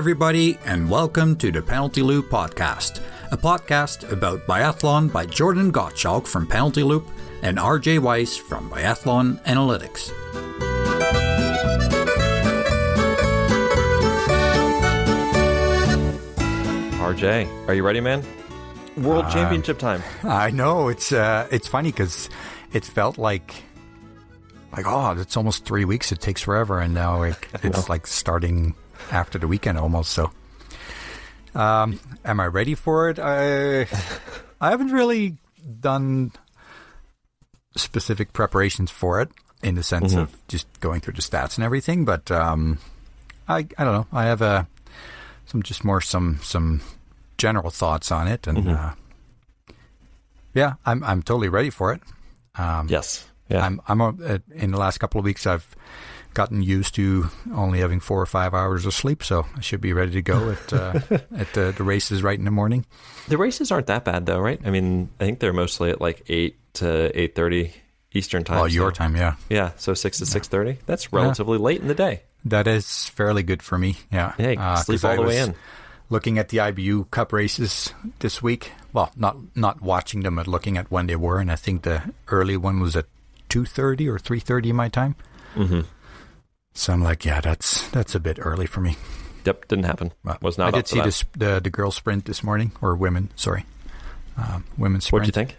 everybody, and welcome to the Penalty Loop Podcast, a podcast about biathlon by Jordan Gottschalk from Penalty Loop and RJ Weiss from Biathlon Analytics. RJ, are you ready, man? World Uh, Championship time. I know it's uh, it's funny because it felt like like oh, it's almost three weeks. It takes forever, and now it's like starting after the weekend almost. So, um, am I ready for it? I I haven't really done specific preparations for it in the sense of just going through the stats and everything, but um, I I don't know. I have a some just more some some general thoughts on it, and uh, yeah, I'm I'm totally ready for it. Um, Yes. Yeah. I'm I'm uh, in the last couple of weeks I've gotten used to only having four or five hours of sleep, so I should be ready to go at uh, at the, the races right in the morning. the races aren't that bad, though, right? I mean, I think they're mostly at like eight to eight thirty Eastern time. Oh, your so- time, yeah, Yeah, so six to six thirty. That's relatively late in the day. that is fairly good for me. Yeah, Hey, Uh, sleep 'cause I all the way was in. Looking at the IBU Cup races this week. Well, not not watching them, but looking at when they were, and I think the early one was at two thirty or three thirty my time. Mm-hmm. So I'm like, yeah, that's that's a bit early for me. Yep, didn't happen. Was not. I did see that. the, the girls sprint this morning, or women, sorry, um, women's sprint. What'd you think?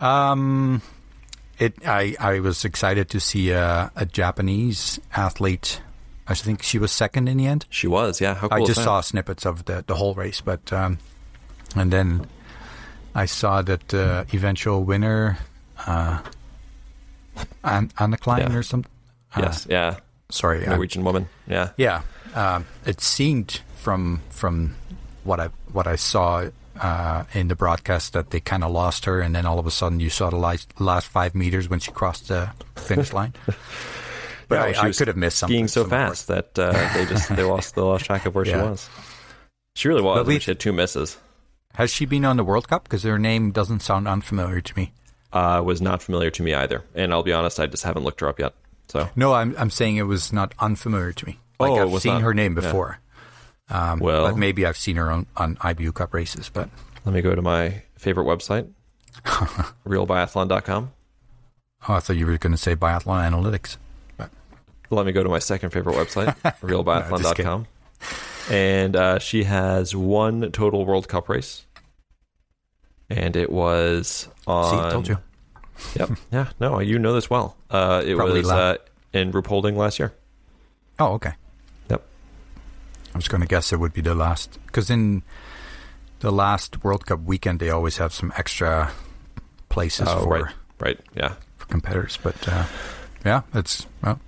Um, it. I I was excited to see a, a Japanese athlete. I think she was second in the end. She was. Yeah. How cool I just that? saw snippets of the the whole race, but um, and then I saw that the eventual winner, uh, An- Arnekleiv Yeah. or something. Yes. yeah. Sorry, uh, Norwegian woman. Yeah. yeah, um, it seemed from from what I what I saw uh, in the broadcast that they kind of lost her, and then all of a sudden you saw the last, last five meters when she crossed the finish line. But Yeah, I, I could have missed something. Skiing so fast that uh, they just they lost they lost track of where she was. She really was. But mean, we've- she had two misses. Has she been on the World Cup? Because her name doesn't sound unfamiliar to me. Uh, was not familiar to me either, and I'll be honest, I just haven't looked her up yet. So No, I'm I'm saying it was not unfamiliar to me. Like Oh, I've seen not- her name yeah. before. Um, Well- but maybe I've seen her on, on IBU Cup races. But Let me go to my favorite website, realbiathlon.com. oh, I thought you were going to say Biathlon Analytics. But. Let me go to my second favorite website, realbiathlon.com. and uh, she has one total World Cup race. And it was on. See, told you. Yep. Yeah. No, you know this well. Uh, it Probably was uh, in Ruhpolding last year. Oh, okay. Yep. I was going to guess it would be the last because in the last World Cup weekend they always have some extra places Oh, for, right. Right. Yeah. for competitors. But uh, yeah, it's well,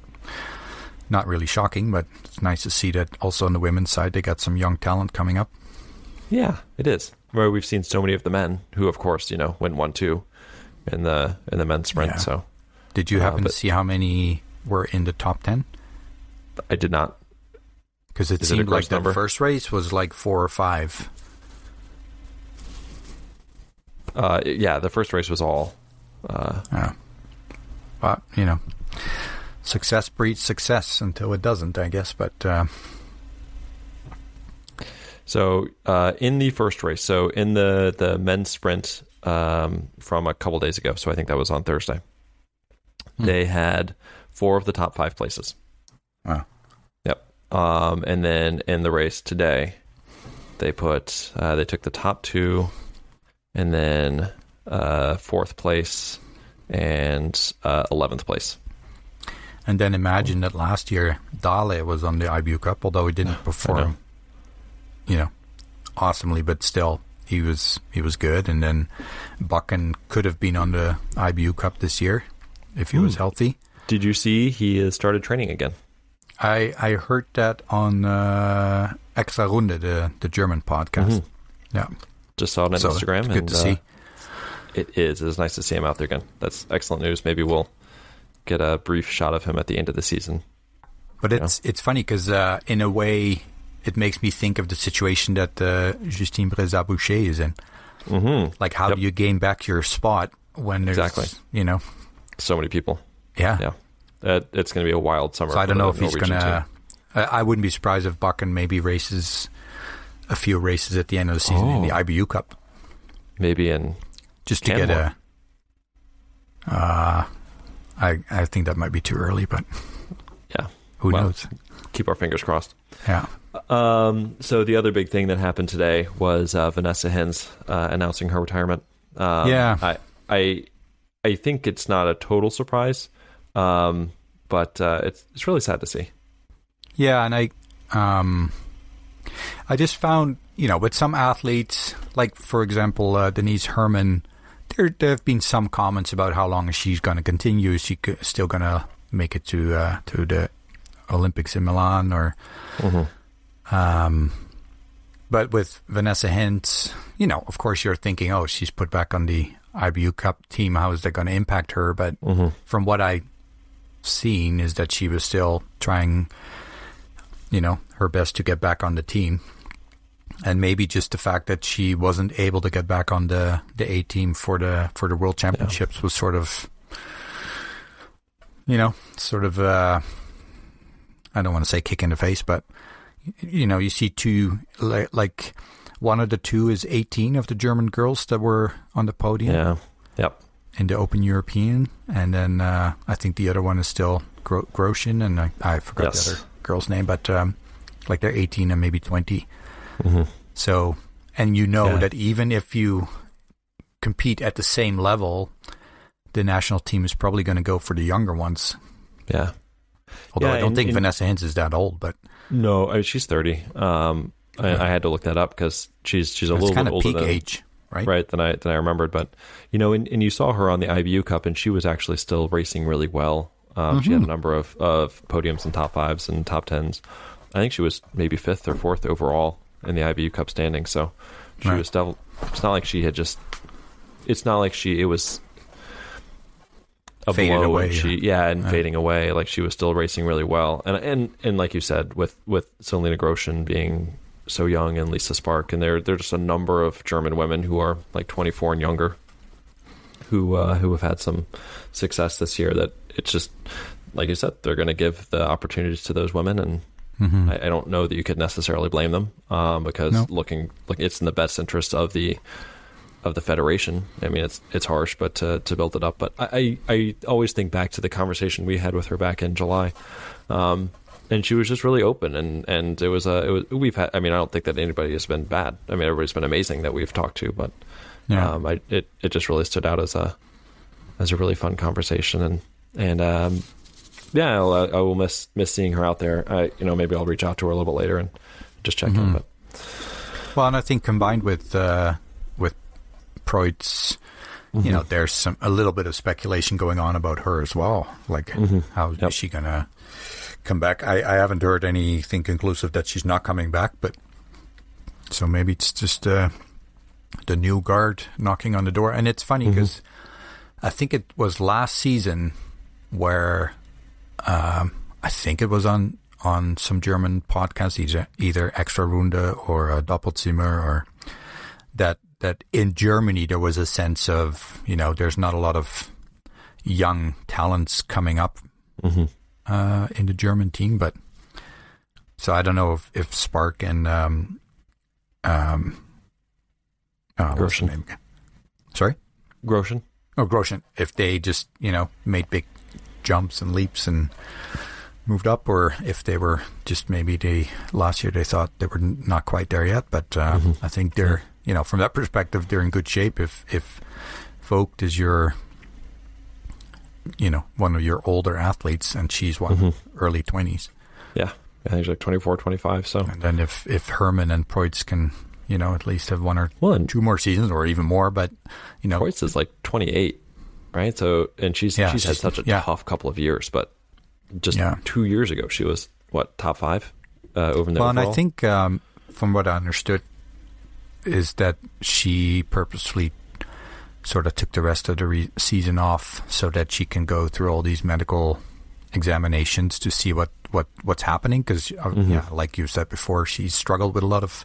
not really shocking, but it's nice to see that also on the women's side they got some young talent coming up. Yeah, it is. Where we've seen so many of the men who, of course, you know, went one two in the in the men's sprint. Yeah. So Did you Uh, happen to see how many were in the top ten? I did not. Because it Is it seemed like gross the first race was like four or five. Uh, yeah, the first race was all. Uh, Yeah. But, you know, success breeds success until it doesn't, I guess. But uh, so uh, in the first race, so in the the men's sprint um, from a couple days ago, so I think that was on Thursday. Hmm. They had four of the top five places. wow. Yep. Um, and then in the race today, they put uh, they took the top two, and then uh, fourth place and uh, eleventh place. And then imagine that last year Dale was on the IBU Cup, although he didn't know. perform, you know, awesomely, but still he was he was good. And then Bakken could have been on the IBU Cup this year if he was Hmm. healthy. Did you see he has started training again? I I heard that on uh, Extra Runde, the the German podcast. Mhm. Yeah, Just saw it on so Instagram. good and, to uh, see. It is. It's nice to see him out there again. That's excellent news. Maybe we'll get a brief shot of him at the end of the season. But it's it's funny because uh, in a way, it makes me think of the situation that uh, Justine Braisaz-Bouchet is in. hmm Like, how Yep. do you gain back your spot when there's, Exactly. you know, So many people. yeah. Yeah. Uh, it's going to be a wild summer. So I don't know if he's gonna. I, I wouldn't be surprised if Bakken maybe races a few races at the end of the season in the Oh. IBU Cup Maybe in just to get Canmore. a. Uh, I I think that might be too early, but yeah. who Well, knows? Keep our fingers crossed. Yeah. Um, so the other big thing that happened today was uh, Vanessa Hinz uh, announcing her retirement. Um, Yeah. I, I, I think it's not a total surprise, um, but uh, it's it's really sad to see. Yeah, and I, um, I just found you know with some athletes, like for example uh, Denise Herrmann, there there have been some comments about how long she's going to continue. Is she still going to make it to uh, to the Olympics in Milan or? Um, but with Vanessa Hinz, you know, of course, you're thinking, oh, she's put back on the IBU Cup team. How is that going to impact her? But from what I seen, is that she was still trying, you know, her best to get back on the team. And maybe just the fact that she wasn't able to get back on the, the A team for the for the World Championships was sort of, you know, sort of. Uh, I don't want to say kick in the face, but you know, you see two like, one of the two is 18 of the German girls that were on the podium Yeah. Yep. in the Open European, and then uh, I think the other one is still Gro- Grotian, and I, I forgot Yes. the other girl's name, but um, like they're 18 and maybe 20. So, and you know Mm-hmm. Yeah. that even if you compete at the same level, the national team is probably going to go for the younger ones. Yeah. Although Yeah, I don't and- think and- Vanessa Hinz is that old, but No, I mean, she's thirty. Um, I, I had to look that up because she's she's a little kind bit of older peak than age, right? right than I than I remembered. But you know, and, and you saw her on the IBU Cup, and she was actually still racing really well. Um, She had Mm-hmm. a number of, of podiums and top fives and top tens. I think she was maybe fifth or fourth overall in the IBU Cup standing. So she Right. was still. It's not like she had just. It's not like she. It was. A Faded blow away, she yeah. and fading away like she was still racing really well. And and and like you said with with Selina Grotian being so young and Lisa Spark and there there's just a number of German women who are like 24 and younger who uh, who have had some success this year that it's just like you said they're going to give the opportunities to those women and I, I don't know that you could necessarily blame them um, because No. looking like it's in the best interest of the of the federation. I mean, it's it's harsh, but to, to build it up. But I, I I always think back to the conversation we had with her back in July, um, and she was just really open, and, and it was a it was we've had. I mean, I don't think that anybody has been bad. I mean, everybody's been amazing that we've talked to, but Yeah. um, I it it just really stood out as a as a really fun conversation, and and um, yeah, I'll, I will miss miss seeing her out there. I you know maybe I'll reach out to her a little bit later and just check in, but. Well, and I think combined with uh, with Preuss, you know, there's some a little bit of speculation going on about her as well. Like, how is Yep. she gonna come back? I, I haven't heard anything conclusive that she's not coming back, but so maybe it's just uh, the new guard knocking on the door. And it's funny because I think it was last season where um, I think it was on on some German podcast, either either Extra Runde or uh, Doppelzimmer, or that that in Germany there was a sense of you know there's not a lot of young talents coming up uh, in the German team, but so I don't know if, if Spark and um um oh, what's her name again? Sorry. Grotian. Oh, Grotian. If they just, you know, made big jumps and leaps and moved up, or if they were just maybe they last year they thought they were not quite there yet. But uh, I think they're, you know, from that perspective, they're in good shape. If if Voigt is your, you know, one of your older athletes, and she's one early twenties, Yeah, I think she's like 24, 25. So and then if if Herrmann and Preuss can, you know, at least have one or and two more seasons, or even more, but you know, Hoyts is like 28, right? So, and she's Yeah, she's had such a yeah. tough couple of years, but just Yeah. two years ago, she was what top five uh, over in the Well, and I think um, from what I understood is that she purposely sort of took the rest of the re- season off so that she can go through all these medical examinations to see what what what's happening because yeah, like you said before, she struggled with a lot of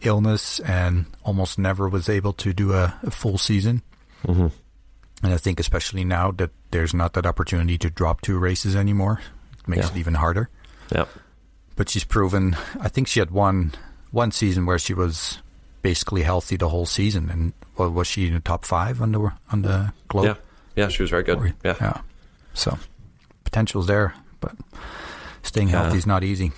illness and almost never was able to do a, a full season. Mhm. And I think especially now that there's not that opportunity to drop two races anymore, it makes Yeah. it even harder. Yep. but she's proven. I think she had one one season where she was basically healthy the whole season, and well, was she in the top five on the on the globe? Yeah, yeah, she was very good. Yeah. yeah. So potential's there, but staying Yeah. healthy is not easy.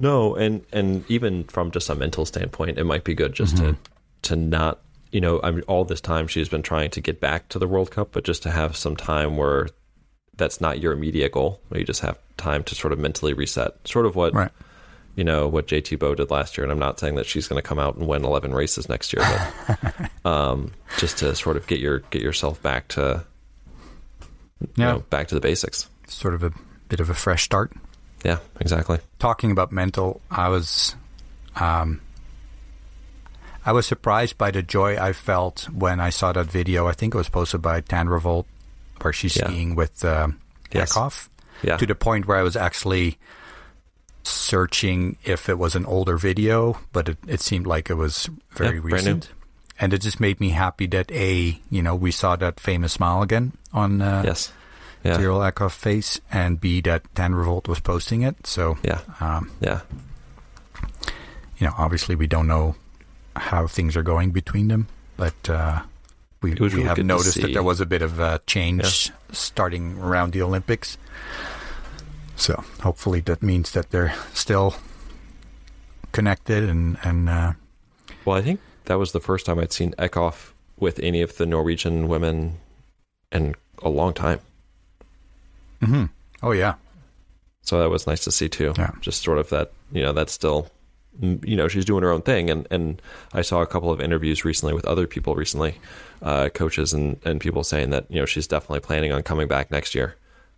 No, and and even from just a mental standpoint, it might be good just Mm-hmm. to to not, you know, I mean, all this time she's been trying to get back to the World Cup, but just to have some time where that's not your immediate goal. Where you just have time to sort of mentally reset. Sort of what Right. You know what JT Bø did last year, and I'm not saying that she's going to come out and win 11 races next year, but um, just to sort of get your get yourself back to you Yeah. know, back to the basics. Sort of a bit of a fresh start. Yeah, exactly. talking about mental, I was, um, I was surprised by the joy I felt when I saw that video. I think it was posted by Tandrevold, where she's Yeah. skiing with um, Yes. Yeah, to the point where I was actually searching if it was an older video, but it, it seemed like it was very Yeah, recent. And it just made me happy that a, you know, we saw that famous smile again on uh, yes, yeah, Tiril Eckhoff face, and b that Tandrevold was posting it. So yeah, um, yeah. you know, obviously we don't know how things are going between them, but uh, we, we really have noticed that there was a bit of a change starting around the Olympics. So hopefully that means that they're still connected and and uh, Well, I think that was the first time I'd seen Eckhoff with any of the Norwegian women in a long time. mhm. oh yeah, So that was nice to see too. Yeah. Just sort of that, you know, that's still, you know, she's doing her own thing. And, and I saw a couple of interviews recently with other people recently, uh, coaches and, and people saying that, you know, she's definitely planning on coming back next year.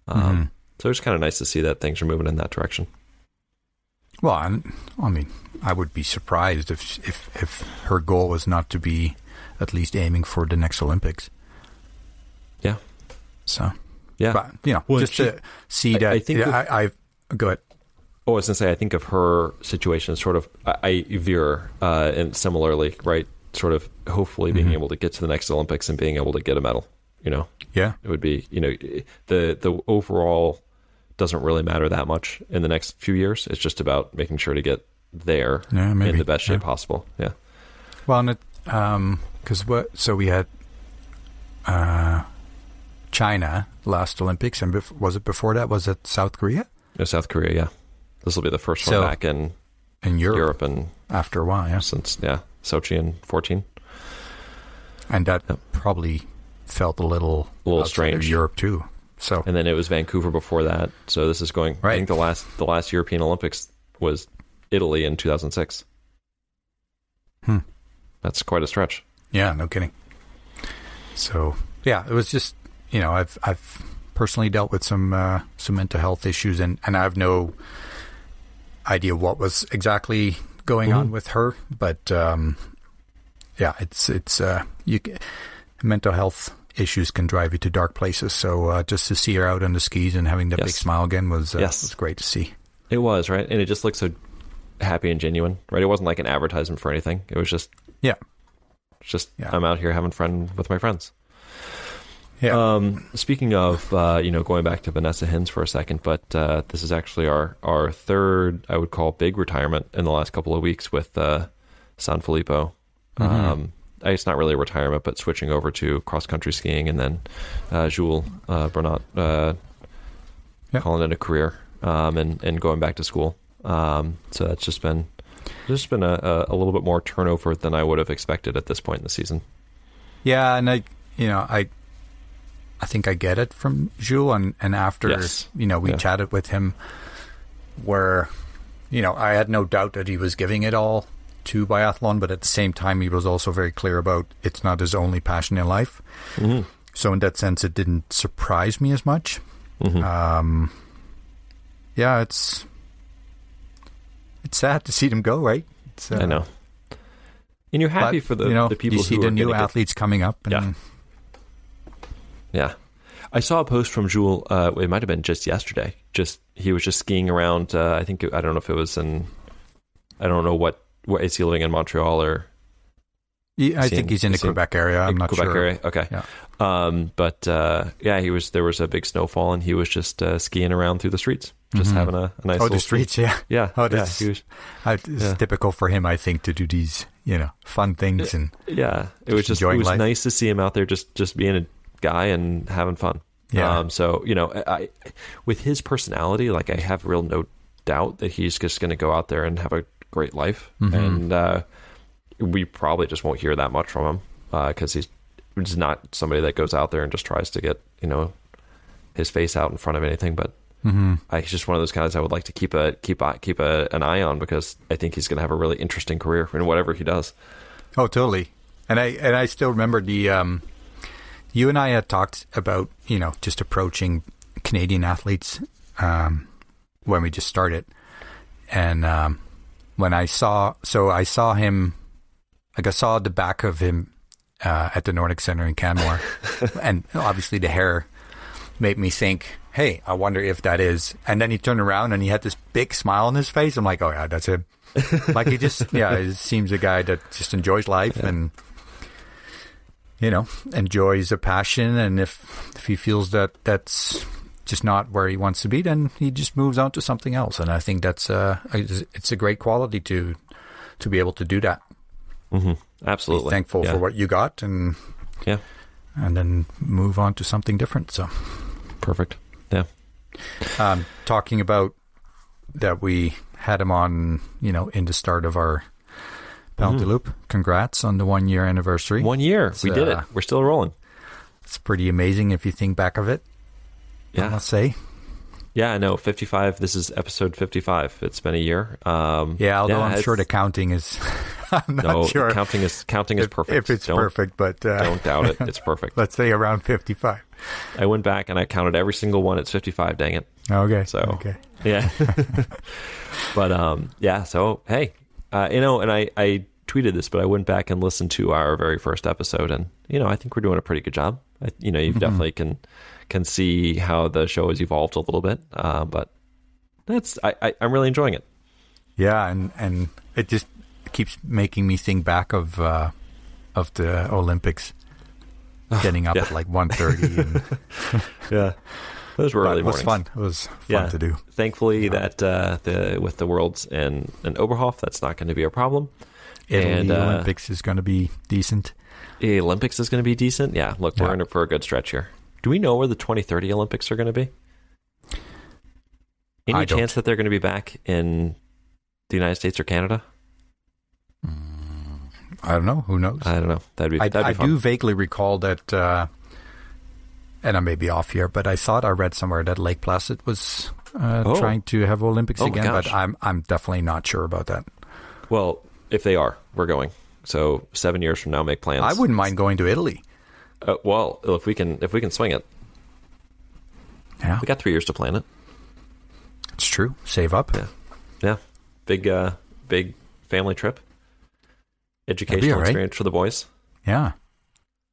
Um, Mhm. So it's kind of nice to see that things are moving in that direction. Well, I'm, I mean, I would be surprised if if if her goal was not to be at least aiming for the next Olympics. Yeah. So, Yeah. but you know, Well, just she- to see I- that I think if- I, I go ahead. Oh, I was gonna say, I think of her situation as sort of I, I view her, uh, and similarly, right? Sort of hopefully being Mhm. able to get to the next Olympics and being able to get a medal. You know, Yeah, it would be you know the the overall doesn't really matter that much in the next few years. It's just about making sure to get there yeah, in the best shape yeah. possible. Yeah, Well, and it, um, because what? So we had uh, China last Olympics, and bef- was it before that? Was it South Korea No, South Korea. Yeah, this will be the first So- one back in in Europe, Europe and after a while? Yeah, since yeah Sochi in fourteen. and that Yep. probably felt a little A little strange. Europe too. So and then it was Vancouver before that. So this is going. I think the last the last European Olympics was Italy in 2006. Hmm. That's quite a stretch. yeah, no kidding. So yeah, it was just you know I've I've personally dealt with some uh, some mental health issues, and and I have no idea what was exactly going on Mhm. with her, but um, yeah, it's it's uh, you mental health issues can drive you to dark places. So uh, just to see her out on the skis and having that big smile again was uh, Yes. was great to see. It was right, and it just looked so happy and genuine. Right, it wasn't like an advertisement for anything. It was just Yeah. just Yeah. I'm out here having fun with my friends. Yeah. Um, speaking of, uh, you know, going back to Vanessa Hinz for a second, but uh, this is actually our our third, I would call, big retirement in the last couple of weeks with uh, San Filippo. Mhm. Um, it's not really a retirement, but switching over to cross country skiing, and then uh, Jules uh, Burnotte uh, Yeah. calling it a career um, and and going back to school. Um, so that's just been just been a, a, little bit more turnover than I would have expected at this point in the season. Yeah, and I, you know, I, I think I get it from Jules, and and after Yes. you know we Yeah. chatted with him, where, you know, I had no doubt that he was giving it all to biathlon, but at the same time he was also very clear about it's not his only passion in life. Mm-hmm. So in that sense, it didn't surprise me as much. Mm-hmm. Um, yeah, it's it's sad to see them go, right? Uh, I know. And you're happy but, for the, you know the people you see who the new gonna get- athletes coming up. And, Yeah. Yeah. I saw a post from Jules. Uh, it might have been just yesterday. Just he was just skiing around. Uh, I think I don't know if it was in. I don't know what what is he living in Montreal or He- I think in- he's in the he in Quebec area. I'm not Quebec sure. area? Okay. Yeah. Um, but uh, yeah, he was. There was a big snowfall, and he was just uh, skiing around through the streets. just having a, a nice Oh, the streets, yeah. Yeah, Oh, yeah, that's- was- I, it's Yeah. typical for him, I think, to do these, you know, fun things and yeah. It was just it was life. nice to see him out there just just being a guy and having fun. Yeah. Um, so you know, I, I with his personality, like I have real no doubt that he's just going to go out there and have a great life, Mm-hmm. and uh, we probably just won't hear that much from him because he's he's not somebody that goes out there and just tries to get you know his face out in front of anything, but. Mm-hmm. I, he's just one of those guys I would like to keep a keep a, keep a, an eye on because I think he's going to have a really interesting career in whatever he does. Oh, totally. And I and I still remember the um, you and I had talked about you know just approaching Canadian athletes um, when we just started, and um, when I saw so I saw him, like I saw the back of him uh, at the Nordic Center in Canmore, and obviously the hair made me think, hey, I wonder if that is. And then he turned around and he had this big smile on his face. I'm like, oh yeah, that's him. like he just, yeah, it seems a guy that just enjoys life and you know enjoys a passion. And if if he feels that that's just not where he wants to be, then he just moves on to something else. And I think that's uh, it's a great quality to to be able to do that. Absolutely, Be thankful yeah. for what you got and Yeah, and then move on to something different. So. perfect. Yeah, um, talking about that we had him on, you know, in the start of our penalty loop. Congrats on the one year anniversary. one year we did it. uh, We're still rolling. It's pretty amazing if you think back of it. I Yeah, must say. yeah. I know. Fifty-five. This is episode fifty-five. It's been a year. Um, Yeah, although I'm sure the counting is. I'm not no sure counting is counting is perfect. if it's Don't- perfect, but uh, Don't doubt it. It's perfect. let's say around 55. I went back and I counted every single one. It's fifty-five. Dang it. Okay. So okay. yeah, but um, yeah. So hey, uh, you know, and I I tweeted this, but I went back and listened to our very first episode, and you know, I think we're doing a pretty good job. I, you know, you Mm-hmm. definitely can can see how the show has evolved a little bit, uh, but that's I, I I'm really enjoying it. Yeah, and and it just keeps making me think back of uh, of the Olympics, getting up yeah. at like 1.30 and Yeah, those were early it was fun. It was fun Yeah. to do. Thankfully, that uh, the with the worlds and and Oberhof, that's not going to be a problem. Italy And, uh, Olympics is going to be decent. The Olympics is going to be decent. Yeah, look, we're in it for a good stretch here. Do we know where the 2030 Olympics are going to be? Any I don't. chance that they're going to be back in the United States or Canada? I don't know. Who knows? I don't know. That'd be I, that'd be I do vaguely recall that, uh, and I may be off here, but I thought I read somewhere that Lake Placid was uh, Oh. trying to have Olympics Oh again, but I'm I'm definitely not sure about that. Well, if they are, we're going. So seven years from now, make plans. I wouldn't mind going to Italy. Uh, well, if we can, if we can swing it, Yeah, we got three years to plan it. it's true. Save up. Yeah, yeah. Big, uh, big family trip. Educational right. experience for the boys. Yeah.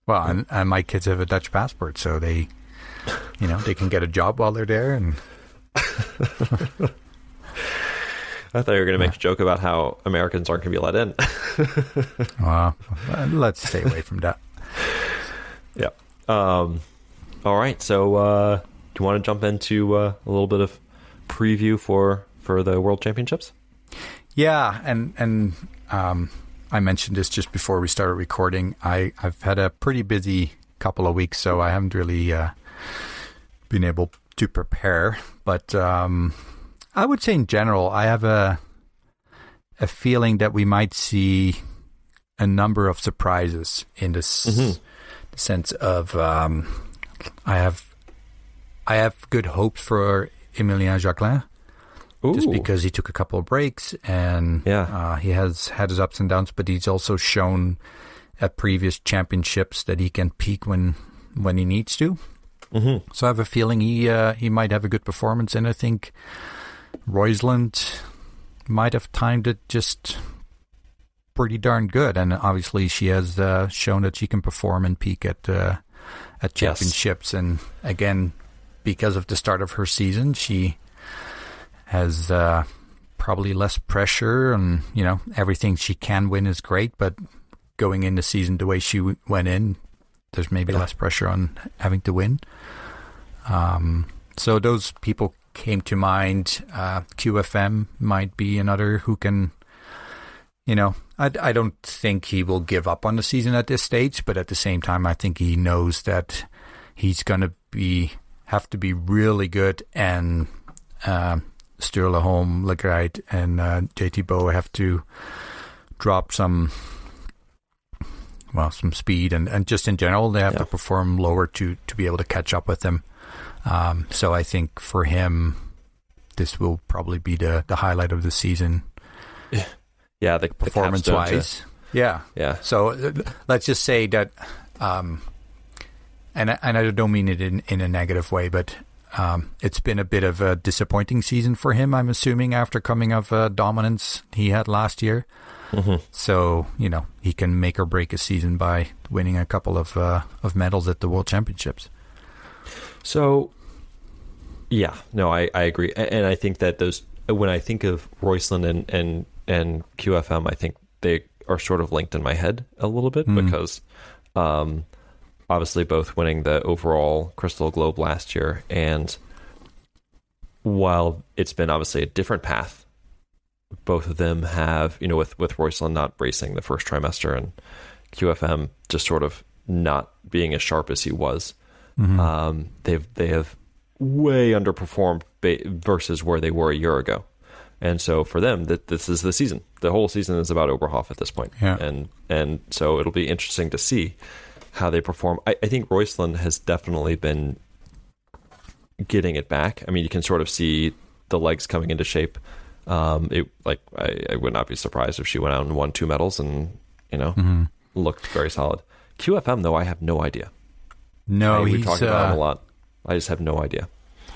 Well, and, and my kids have a Dutch passport, so they, you know, they can get a job while they're there, and I thought you were going to make a joke about how Americans aren't going to be let in. uh, let's stay away from that. Um, all right. So, uh, do you want to jump into uh, a little bit of preview for for the World Championships? Yeah, and and um, I mentioned this just before we started recording. I I've had a pretty busy couple of weeks, so I haven't really uh, been able to prepare. But um, I would say in general, I have a a feeling that we might see a number of surprises in this Mhm. Sense of um, I have I have good hopes for Emilien Jacquelin just because he took a couple of breaks and Yeah. uh, he has had his ups and downs, but he's also shown at previous championships that he can peak when when he needs to. hmm So I have a feeling he uh, he might have a good performance, and I think Røiseland might have timed it just pretty darn good. And obviously, she has uh, shown that she can perform and peak at uh, at Yes. championships. And again, because of the start of her season, she has uh, probably less pressure, and you know everything she can win is great. But going into season the way she w- went in, there's maybe Yeah. less pressure on having to win. Um, so those people came to mind. Uh, QFM might be another who can, you know, I, I don't think he will give up on the season at this stage, but at the same time, I think he knows that he's going to be have to be really good and uh, Sturla Holm, Lægreid, and uh, JT Bø have to drop some well, some speed and, and just in general, they have yeah. to perform lower to, to be able to catch up with them. Um, so I think for him, this will probably be the, the highlight of the season. Yeah, the performance the wise. Yeah, yeah. So uh, let's just say that, um, and and I don't mean it in, in a negative way, but um, it's been a bit of a disappointing season for him. I'm assuming after coming of uh, dominance he had last year. Mm-hmm. So you know he can make or break a season by winning a couple of uh, of medals at the World Championships. So, yeah, no, I, I agree, and I think that those when I think of Røiseland and and and QFM, I think they are sort of linked in my head a little bit mm. because, um, obviously both winning the overall Crystal Globe last year, and while it's been obviously a different path both of them have, you know, with with Røiseland not racing the first trimester and QFM just sort of not being as sharp as he was, mm-hmm. um, they've they have way underperformed ba- versus where they were a year ago. And so for them, that this is the season. The whole season is about Oberhof at this point. Yeah. And and so it'll be interesting to see how they perform. I, I think Røiseland has definitely been getting it back. I mean, you can sort of see the legs coming into shape. Um, it like I, I, would not be surprised if she went out and won two medals and you know mm-hmm. looked very solid. QFM though, I have no idea. No, we talk about uh, him a lot. I just have no idea.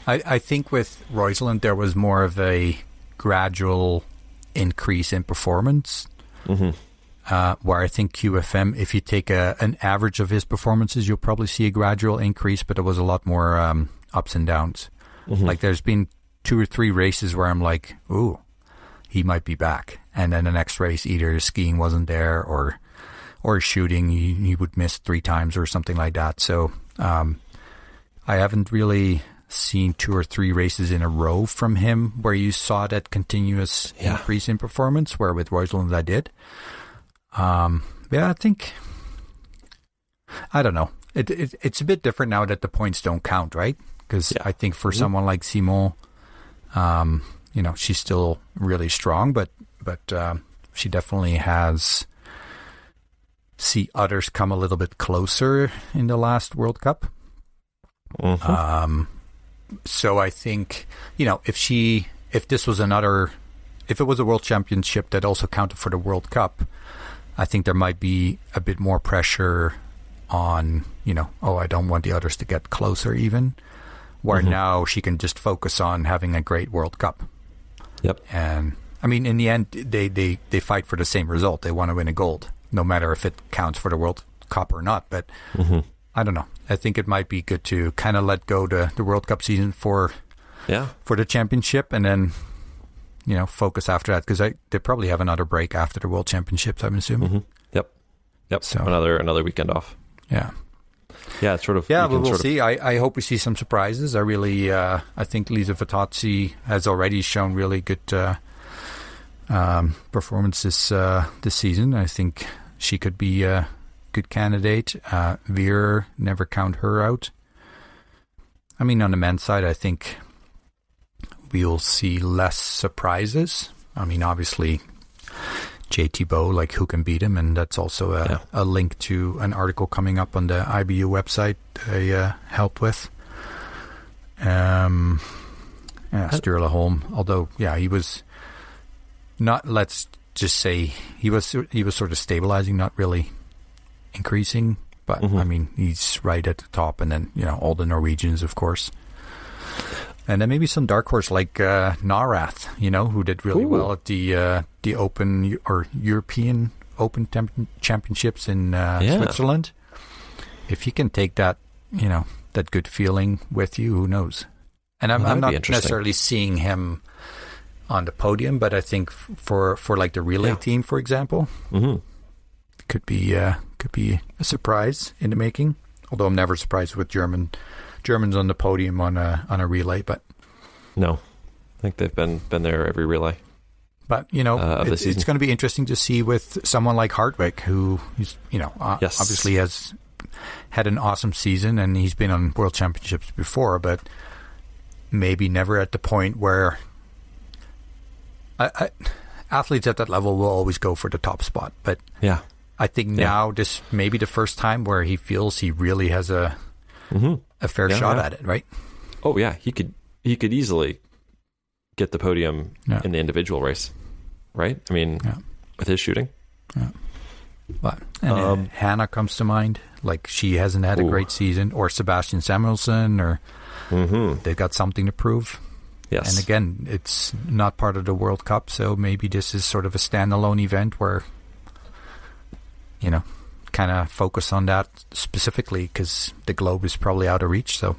I, I think with Røiseland there was more of a gradual increase in performance. Mm-hmm. Uh, where I think QFM, if you take a, an average of his performances, you'll probably see a gradual increase, but it was a lot more um, ups and downs. Mm-hmm. Like there's been two or three races where I'm like, ooh, he might be back. And then the next race, either skiing wasn't there or or shooting, he, he would miss three times or something like that. So um, I haven't really seen two or three races in a row from him where you saw that continuous yeah. increase in performance. Where with Røiseland, I did. Um, yeah, I think I don't know. It, it, it's a bit different now that the points don't count, right? Because yeah. I think for mm-hmm. someone like Simon, um, you know, she's still really strong, but but uh, she definitely has see others come a little bit closer in the last World Cup. Mm-hmm. Um, so I think you know if she if this was another if it was a World Championship that also counted for the World Cup, I think there might be a bit more pressure on you know oh I don't want the others to get closer even where mm-hmm. now she can just focus on having a great World Cup. Yep. And I mean, in the end, they, they, they fight for the same result. They want to win a gold, no matter if it counts for the World Cup or not. But mm-hmm. I don't know. I think it might be good to kind of let go the, the World Cup season for yeah for the championship, and then you know focus after that because they probably have another break after the World Championships. I'm assuming. Mm-hmm. Yep. Yep. So another another weekend off. Yeah yeah, it's sort of. Yeah, but we'll see. I, I hope we see some surprises. I really, uh, I think Lisa Vitozzi has already shown really good uh, um, performances uh, this season. I think she could be a good candidate. Uh, Wierer, never count her out. I mean, on the men's side, I think we'll see less surprises. I mean, obviously, JT Bø, like who can beat him, and that's also a, yeah. a link to an article coming up on the IBU website I uh, helped with. Um, yeah, Sturla Holm, although yeah, he was not. Let's just say he was he was sort of stabilizing, not really increasing. But mm-hmm. I mean, he's right at the top, and then you know all the Norwegians, of course. And then maybe some dark horse like uh, Nawrath, you know, who did really Ooh. well at the uh, the Open or European Open temp- Championships in uh, yeah. Switzerland. If you can take that, you know, that good feeling with you, who knows? And I'm, well, I'm not necessarily seeing him on the podium, but I think for for like the relay yeah. team, for example, mm-hmm. Could be uh, could be a surprise in the making. Although I'm never surprised with German Germans on the podium on a on a relay, but No, I think they've been been there every relay. But you know, Uh, it- it's going to be interesting to see with someone like Hartweg, who is, you know, uh, Yes. obviously has had an awesome season, and he's been on world championships before, but maybe never at the point where I, I, athletes at that level will always go for the top spot. But Yeah. I think Yeah. now this may be the first time where he feels he really has a hmm a fair Yeah, shot yeah. at it, right? Oh yeah, he could he could easily get the podium in the individual race, right? I mean, with his shooting. But and uh, Um, Hannah comes to mind, like she hasn't had a Ooh. great season, or Sebastian Samuelsson, or Mm-hmm. they've got something to prove. Yes. And again, it's not part of the World Cup, so maybe this is sort of a standalone event where, you know, kind of focus on that specifically because the globe is probably out of reach. So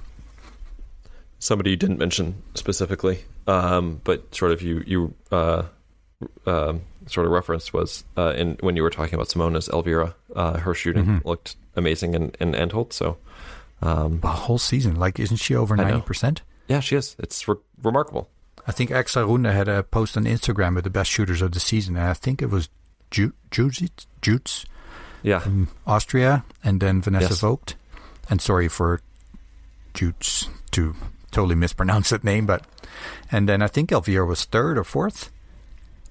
somebody you didn't mention specifically, um, but sort of you you uh, um, sort of referenced was uh, in when you were talking about Simona's Elvira, uh, her shooting Mhm. looked amazing in in Antholz. So um, the whole season, like, isn't she over ninety percent? yeah, she is. It's re- remarkable. I think Extra Runde had a post on Instagram with the best shooters of the season, and I think it was Ju- Jutz, Jutz Yeah, from Austria, and then Vanessa Yes. Voigt. And sorry for Jutz to totally mispronounce that name, but and then I think Elvira was third or fourth.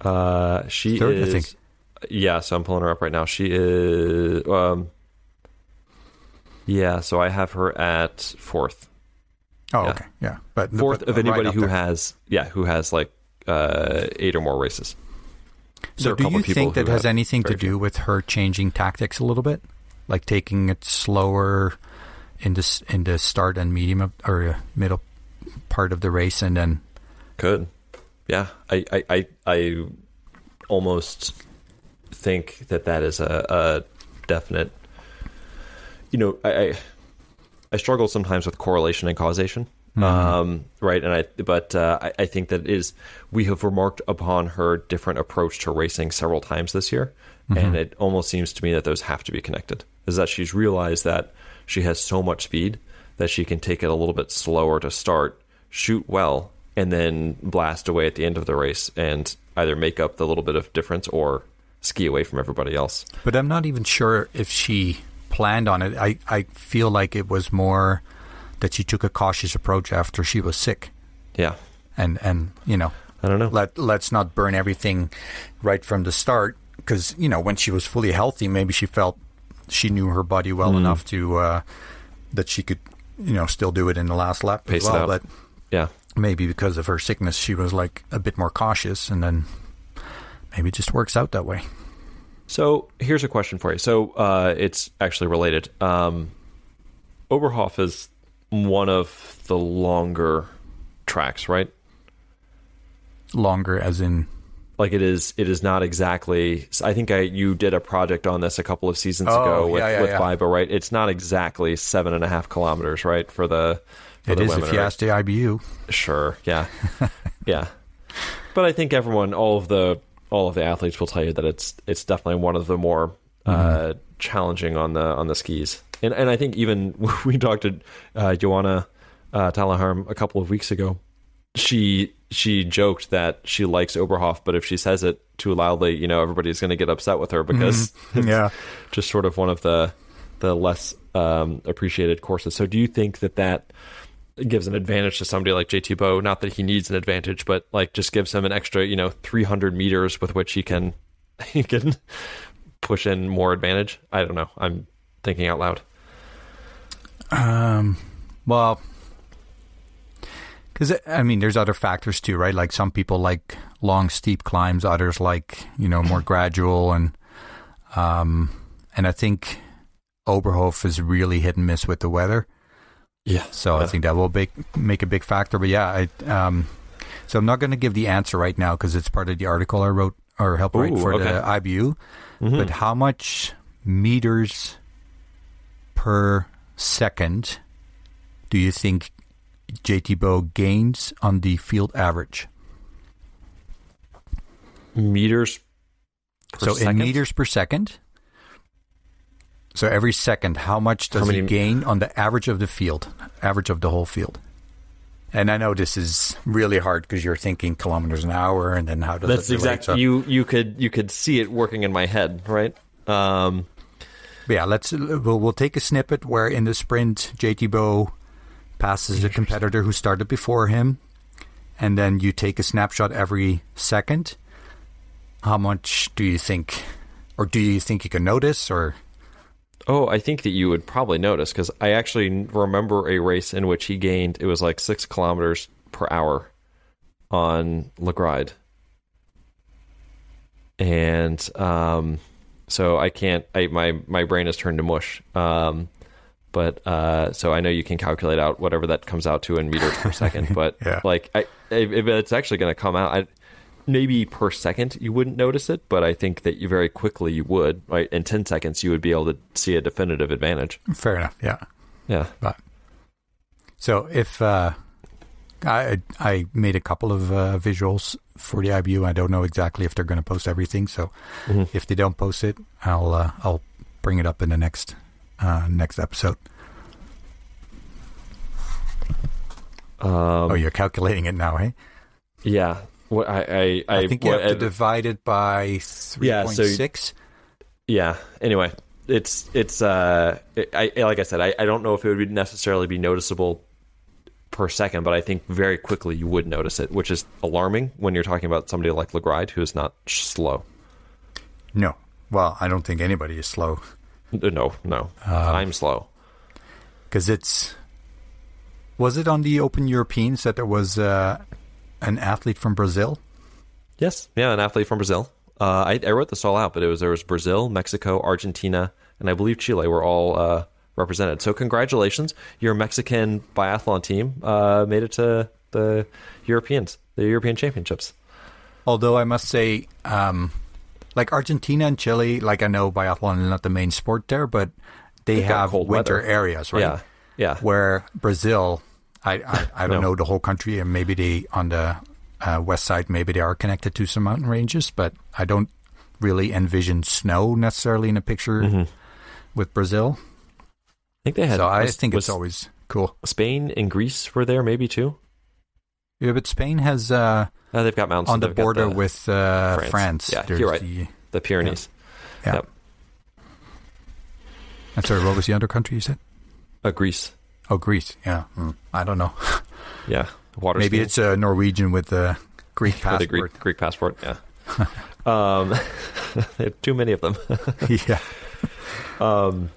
uh, she Third, I is. think. Yeah, so I'm pulling her up right now. She is. Um, yeah, so I have her at fourth. Oh, Yeah. okay, yeah, but Fourth but of anybody up who there. has yeah who has like uh, eight or more races. So, do you think that has anything to do with her changing tactics a little bit, like taking it slower in the in the start and medium of, or uh, middle part of the race, and then Could. Yeah. I, I, I, I almost think that that is a, a definite, you know, I, I, I struggle sometimes with correlation and causation. Um, right. And I, but, uh, I, I think that is, we have remarked upon her different approach to racing several times this year. And it almost seems to me that those have to be connected is that she's realized that she has so much speed that she can take it a little bit slower to start, shoot well, and then blast away at the end of the race and either make up the little bit of difference or ski away from everybody else. But I'm not even sure if she planned on it. I, I feel like it was more that she took a cautious approach after she was sick. Yeah. And, and you know, I don't know. let, let's not burn everything right from the start. Because, you know, when she was fully healthy, maybe she felt she knew her body well Mm. enough to, uh, that she could, you know, still do it in the last lap Pace as well. But yeah. maybe because of her sickness, she was like a bit more cautious. And then maybe it just works out that way. So here's a question for you. So uh, it's actually related. Um, Oberhof is one of the longer tracks, right? Longer, as in, Like it is. It is not exactly. I think I you did a project on this a couple of seasons Oh, ago with yeah, yeah, with yeah. Right? It's not exactly seven and a half kilometers, right? For the for it the is women, if you right? ask the IBU. Sure. Yeah. yeah. But I think everyone, all of the all of the athletes will tell you that it's it's definitely one of the more uh, challenging on the on the skis. And and I think even we talked to uh, Joanna uh, Talihärm a couple of weeks ago. She she joked that she likes Oberhof, but if she says it too loudly, you know, everybody's going to get upset with her because it's Yeah. just sort of one of the the less um, appreciated courses. So, do you think that that gives an advantage to somebody like JT Bø? Not that he needs an advantage, but like just gives him an extra, you know, 300 meters with which he can he can push in more advantage. I don't know. I'm thinking out loud. Um, well, because I mean, there's other factors too, right? Like some people like long, steep climbs. Others like you know more gradual, and um, and I think Oberhof is really hit and miss with the weather. Yeah. So I think that will big, make a big factor. But yeah, I, um, so I'm not going to give the answer right now because it's part of the article I wrote or helped write for the okay. IBU. Mhm. But how much meters per second do you think JT Bø gains on the field average? meters. Per so second? in meters per second. So every second, how much does How he gain on the average of the field, average of the whole field? And I know this is really hard because you're thinking kilometers an hour, and then how does That's exactly you. You could you could see it working in my head, right? Um, Yeah, let's we'll, we'll take a snippet where in the sprint JT Bø passes a competitor who started before him, and then you take a snapshot every second. How much do you think, or do you think you can notice, or Oh, I think that you would probably notice because I actually remember a race in which he gained it was like six kilometers per hour on Lægreid, and um, so I can't. I my my brain has turned to mush. Um, but uh, so I know you can calculate out whatever that comes out to in meters per second. But Yeah. like, I, if it's actually going to come out, I, maybe per second you wouldn't notice it, but I think that you very quickly you would. Right, in ten seconds you would be able to see a definitive advantage. fair enough? Yeah. Yeah. But so if uh, I I made a couple of uh, visuals for the IBU, I don't know exactly if they're going to post everything. So Mhm. if they don't post it, I'll uh, I'll bring it up in the next uh, next episode. Um, oh, you're calculating it now, hey? yeah. What I I I, I, think you what- have to uh, divide it by three Yeah, point so- six. Yeah. Anyway, it's it's uh, I I- like I said, I, I don't know if it would necessarily be noticeable per second, but I think very quickly you would notice it, which is alarming when you're talking about somebody like Lægreid who is not slow. No, well, I don't think anybody is slow No, no, I'm slow. because it's. Was it on the Open Europeans that there was uh, an athlete from Brazil? Yes, yeah, an athlete from Brazil. Uh, I, I wrote this all out, but it was there was Brazil, Mexico, Argentina, and I believe Chile were all uh, represented. So congratulations, your Mexican biathlon team uh, made it to the Europeans, the European Championships. Although I must say, um, like Argentina and Chile, like I know biathlon is not the main sport there, but they They've have winter weather. areas, right? Yeah, yeah, Where Brazil, I I, I don't No. know the whole country, and maybe they on the uh, west side, maybe they are connected to some mountain ranges, but I don't really envision snow necessarily in a picture Mm-hmm. with Brazil. I think they had. so I was- think was it's always cool. Spain and Greece were there, maybe too. Yeah, but Spain has uh, Uh, they've got mountains on the border with uh, France. France. Yeah, there's you're right. the- the Pyrenees. yeah. Yep. And sorry, what was the other country you said? Uh, Greece, Oh, Greece. Yeah, Hmm. I don't know. yeah, water. Maybe skiing. it's a Norwegian with a Greek with passport. a Greek Greek passport. Yeah. um, too many of them. yeah. Um,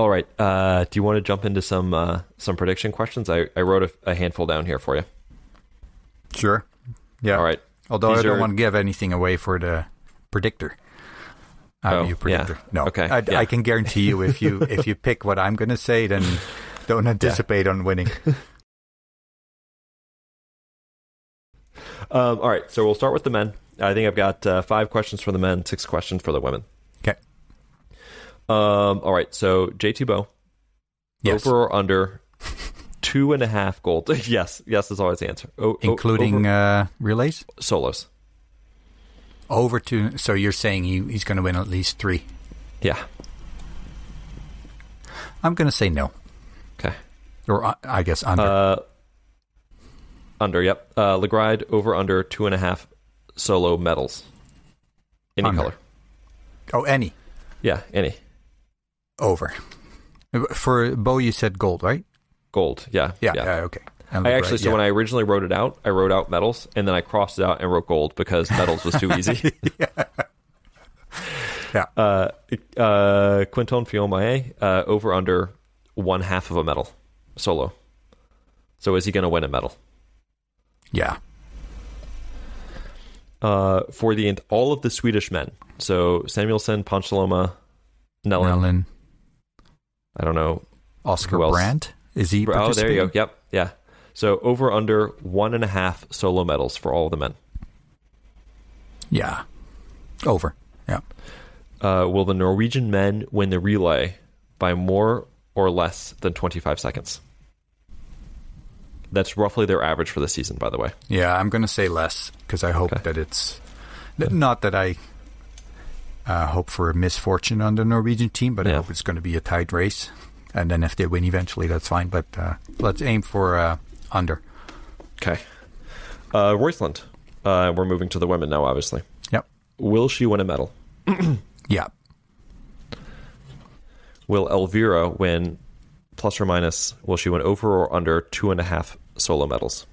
all right. Uh, do you want to jump into some uh, some prediction questions? I, I wrote a, a handful down here for you. Sure. Yeah. All right. Although These I don't are- want to give anything away for the predictor. I'm Oh, you predictor. yeah. No. Okay, I, yeah. I can guarantee you if you if you pick what I'm going to say, then don't anticipate on winning. Um, all right. So we'll start with the men. I think I've got uh, five questions for the men, six questions for the women. Um, all right. So JT Bø, Yes. over or under two and a half gold? yes. Yes is always the answer. O- Including over- uh, relays solos. over to. So you're saying he, he's going to win at least three. Yeah. I'm going to say no, Okay. or uh, I guess under. Uh, under, yep. Uh, Lægreid over under two and a half solo medals. Any Under. color. oh, any Yeah, any. Over. For Bø, you said gold, right? Gold. Yeah. Yeah. yeah okay. And I right, actually, so yeah. when I originally wrote it out, I wrote out medals and then I crossed it out and wrote gold because medals was too easy. Yeah. Uh, uh, Quentin Fillon Maillet, uh, over under one half of a medal solo. So is he going to win a medal? yeah. Uh, for the all of the Swedish men, so Samuelsson, Ponsiluoma, Nelin, Nelin, I don't know. Oskar? Brandt. Is he? Oh, there you go. Yep, yeah. So over under one and a half solo medals for all of the men. Yeah. Over. Yeah. Uh, will the Norwegian men win the relay by more or less than 25 seconds? That's roughly their average for the season, by the way. Yeah, I'm going to say less because I hope Okay. that it's not that I uh, hope for a misfortune on the Norwegian team, but I hope it's going to be a tight race. And then if they win eventually, that's fine. But uh, let's aim for uh, under. Okay. Uh, Røiseland. Uh, we're moving to the women now, obviously. Yep. Will she win a medal? Yeah. Will Elvira win plus or minus? Will she win over or under two and a half solo medals?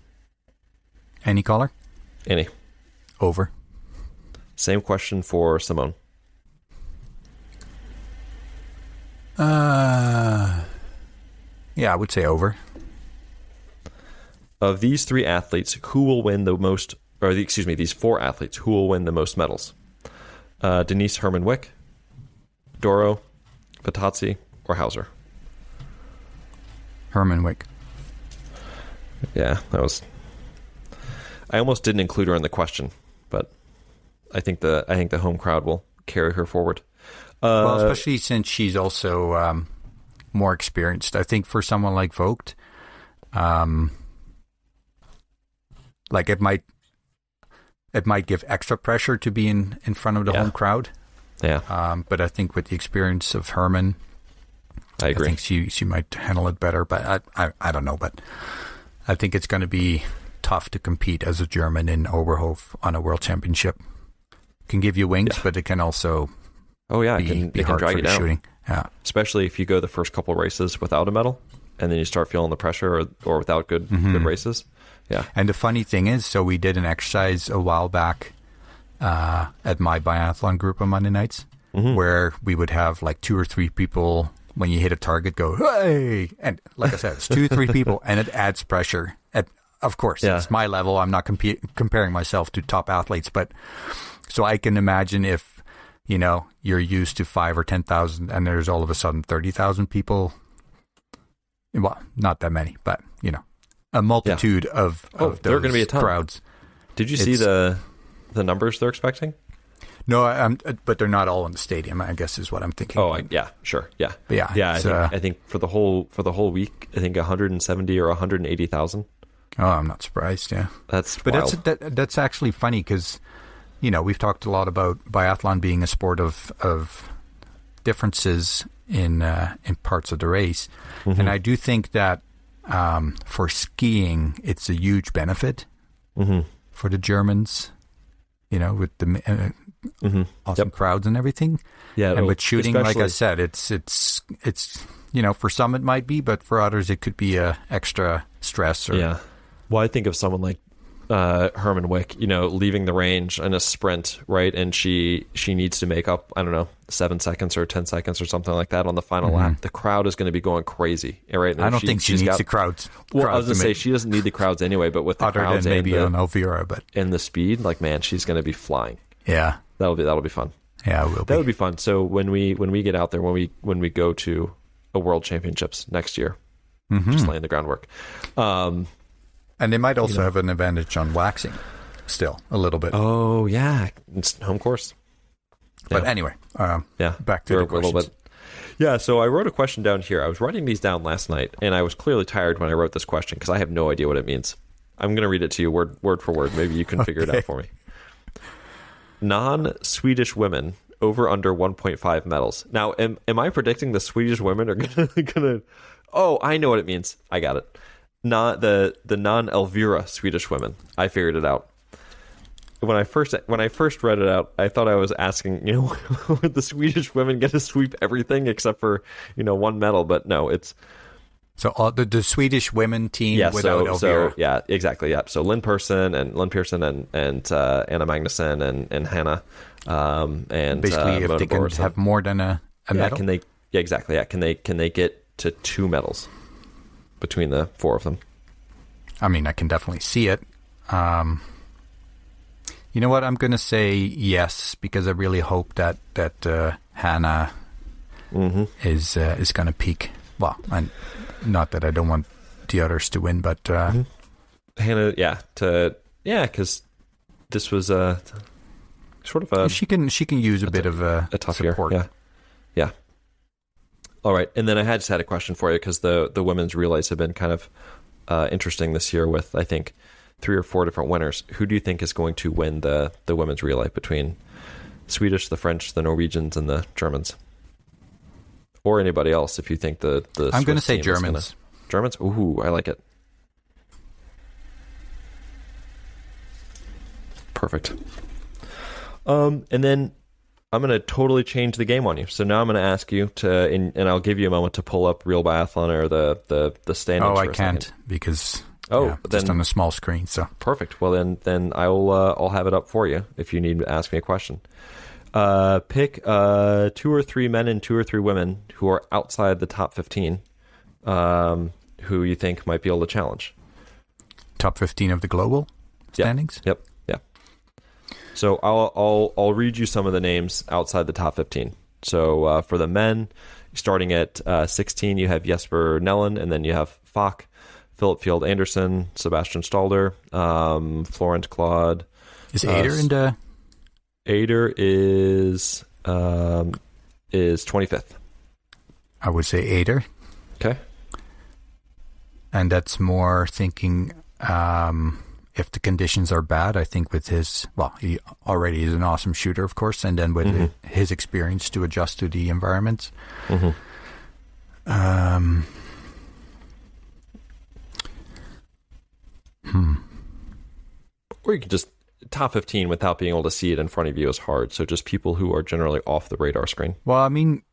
Any caller? Any. Over. Same question for Simone. Uh, yeah, I would say over. Of these three athletes, who will win the most? Or the, excuse me, these four athletes, who will win the most medals? Uh, Denise Herrmann-Wick, Doro, Vittozzi, or Hauser? Herrmann-Wick. Yeah, that was. I almost didn't include her in the question, but I think the I think the home crowd will carry her forward. Uh, Well, especially since she's also um, more experienced. I think for someone like Voigt, um, like it might it might give extra pressure to be in, in front of the Yeah. home crowd. yeah, Um, but I think with the experience of Herrmann, I I agree. think she she might handle it better. But I I, I don't know. But I think it's going to be tough to compete as a German in Oberhof on a world championship. Can give you wings, Yeah. but it can also oh yeah, it can, be it can drag you down, shooting. Yeah. especially if you go the first couple races without a medal, and then you start feeling the pressure, or, or without good good races. Yeah, And the funny thing is, so we did an exercise a while back uh, at my biathlon group on Monday nights, Mm-hmm. where we would have like two or three people when you hit a target go hey, and like I said, it's two or three people, and it adds pressure. At of course, Yeah. it's my level. I'm not compe- comparing myself to top athletes, but so I can imagine if you know you're used to five or ten thousand, and there's all of a sudden thirty thousand people. Well, not that many, but you know, a multitude of, Oh, of there are gonna be a ton. crowds. did you see the the numbers they're expecting? No, I'm, but they're not all in the stadium. I guess is what I'm thinking. Oh, I, yeah, sure, yeah, But yeah, yeah. I think, uh, I think for the whole for the whole week, I think 170 or 180,000. oh, I'm not surprised. Yeah, That's but wild. that's that, that's actually funny because you know we've talked a lot about biathlon being a sport of of differences in uh, in parts of the race, Mm-hmm. and I do think that um, for skiing it's a huge benefit Mhm. for the Germans. You know, with the uh, Mhm. awesome crowds and everything. yeah, and with shooting, like I said, it's it's it's you know for some it might be, but for others it could be a extra stress. Or, Yeah. Well, I think of someone like uh, Herman Wick, you know, leaving the range in a sprint, right? And she she needs to make up, I don't know, seven seconds or ten seconds or something like that on the final lap. The crowd is going to be going crazy, right? And Mm-hmm. I don't think she she's needs got- the crowds. Well, I was going to say make- she doesn't need the crowds anyway, but with the other crowds than maybe and, on the, Elvira, but and the speed, like man, she's going to be flying. yeah, That'll be that'll be fun. yeah, it will That be. would be fun. So when we when we get out there, when we when we go to a World Championships next year, Mm-hmm. just laying the groundwork. Um, and they might also have an advantage on waxing, still a little bit. oh yeah, it's home course. but yeah. anyway, um, Yeah, back to we're, the a little bit. Yeah, so I wrote a question down here. I was writing these down last night, and I was clearly tired when I wrote this question because I have no idea what it means. I'm going to read it to you word word for word. Maybe you can figure it out for me. Non-Swedish women over under 1.5 medals. Now, am am I predicting the Swedish women are going to? Oh, I know what it means. I got it. Not the the non-Elvira Swedish women. I figured it out when I first when I first read it out, I thought I was asking, you know, would the Swedish women get to sweep everything except for you know one medal? But no, it's So all the, the Swedish women team yeah. without So, so Elvira. yeah, exactly. Yeah. So Linn Persson and Linn Persson and and uh, Anna Magnusson and and Hanna um, and basically, uh, if Mona they can have more than a, a yeah, medal. can they? Yeah, exactly. Yeah, can they? Can they get to two medals between the four of them? I mean, I can definitely see it. Um, you know what? I'm going to say yes because I really hope that that uh, Hanna Mm-hmm. is uh, is going to peak. Well, and not that I don't want the others to win, but uh, Mm-hmm. Hanna, yeah, to yeah, because this was a sort of a she can she can use a bit of uh, a tough support. year. Yeah, yeah. All right, and then I had just had a question for you because the the women's relays have been kind of uh, interesting this year with I think three or four different winners. Who do you think is going to win the the women's relay between Swedish, the French, the Norwegians, and the Germans, or anybody else? If you think the the I'm going to say is gonna- Germans. Germans. Ooh, I like it. Perfect. Um, and then I'm going to totally change the game on you. So now I'm going to ask you to, and, and I'll give you a moment to pull up Real Biathlon or the the the standings. Oh, I can't second. because Oh, yeah, but just on a small screen. So Perfect. Well, then then I'll uh, I'll have it up for you if you need to ask me a question. Uh, pick uh, two or three men and two or three women who are outside the top 15, um, who you think might be able to challenge. top fifteen of the global standings. Yep. Yeah. So I'll I'll I'll read you some of the names outside the top 15. So uh, for the men, starting at uh, 16, you have Jesper Nelin, and then you have Fak, Filip Fjeld Andersen, Sebastian Stalder, um, Florent Claude. Is Uh, Eder in the? Eder is um, is 25th. I would say Eder, Okay. and that's more thinking um, if the conditions are bad. I think with his well, he already is an awesome shooter, of course, and then with Mhm. his experience to adjust to the environment. hmm Um, hmm. Or you could just top 15 without being able to see it in front of you is hard. So just people who are generally off the radar screen. Well, I mean,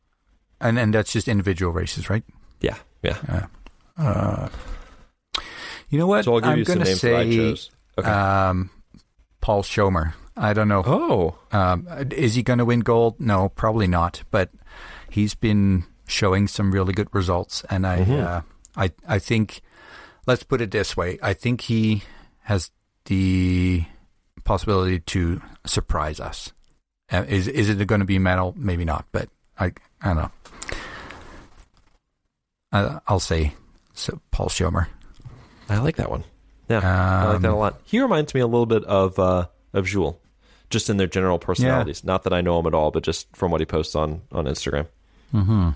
and and that's just individual races, right? Yeah. Yeah. Uh, you know what? So I'll give I'm you some gonna names that I say chose. Okay. um, Paul Schommer. I don't know. oh. Um, is he going to win gold? No, probably not. But he's been showing some really good results, and I, Mhm. uh, I, I think. Let's put it this way: I think he has the possibility to surprise us. Uh, is is it going to be medal? Maybe not, but I, I don't know. I, I'll say so. Paul Schommer. I like that one. Yeah. I like that a Um, lot. He reminds me a little bit of uh, of Jules, just in their general personalities. Not that I know him at all, but just from what he posts on on Instagram. Mm-hmm.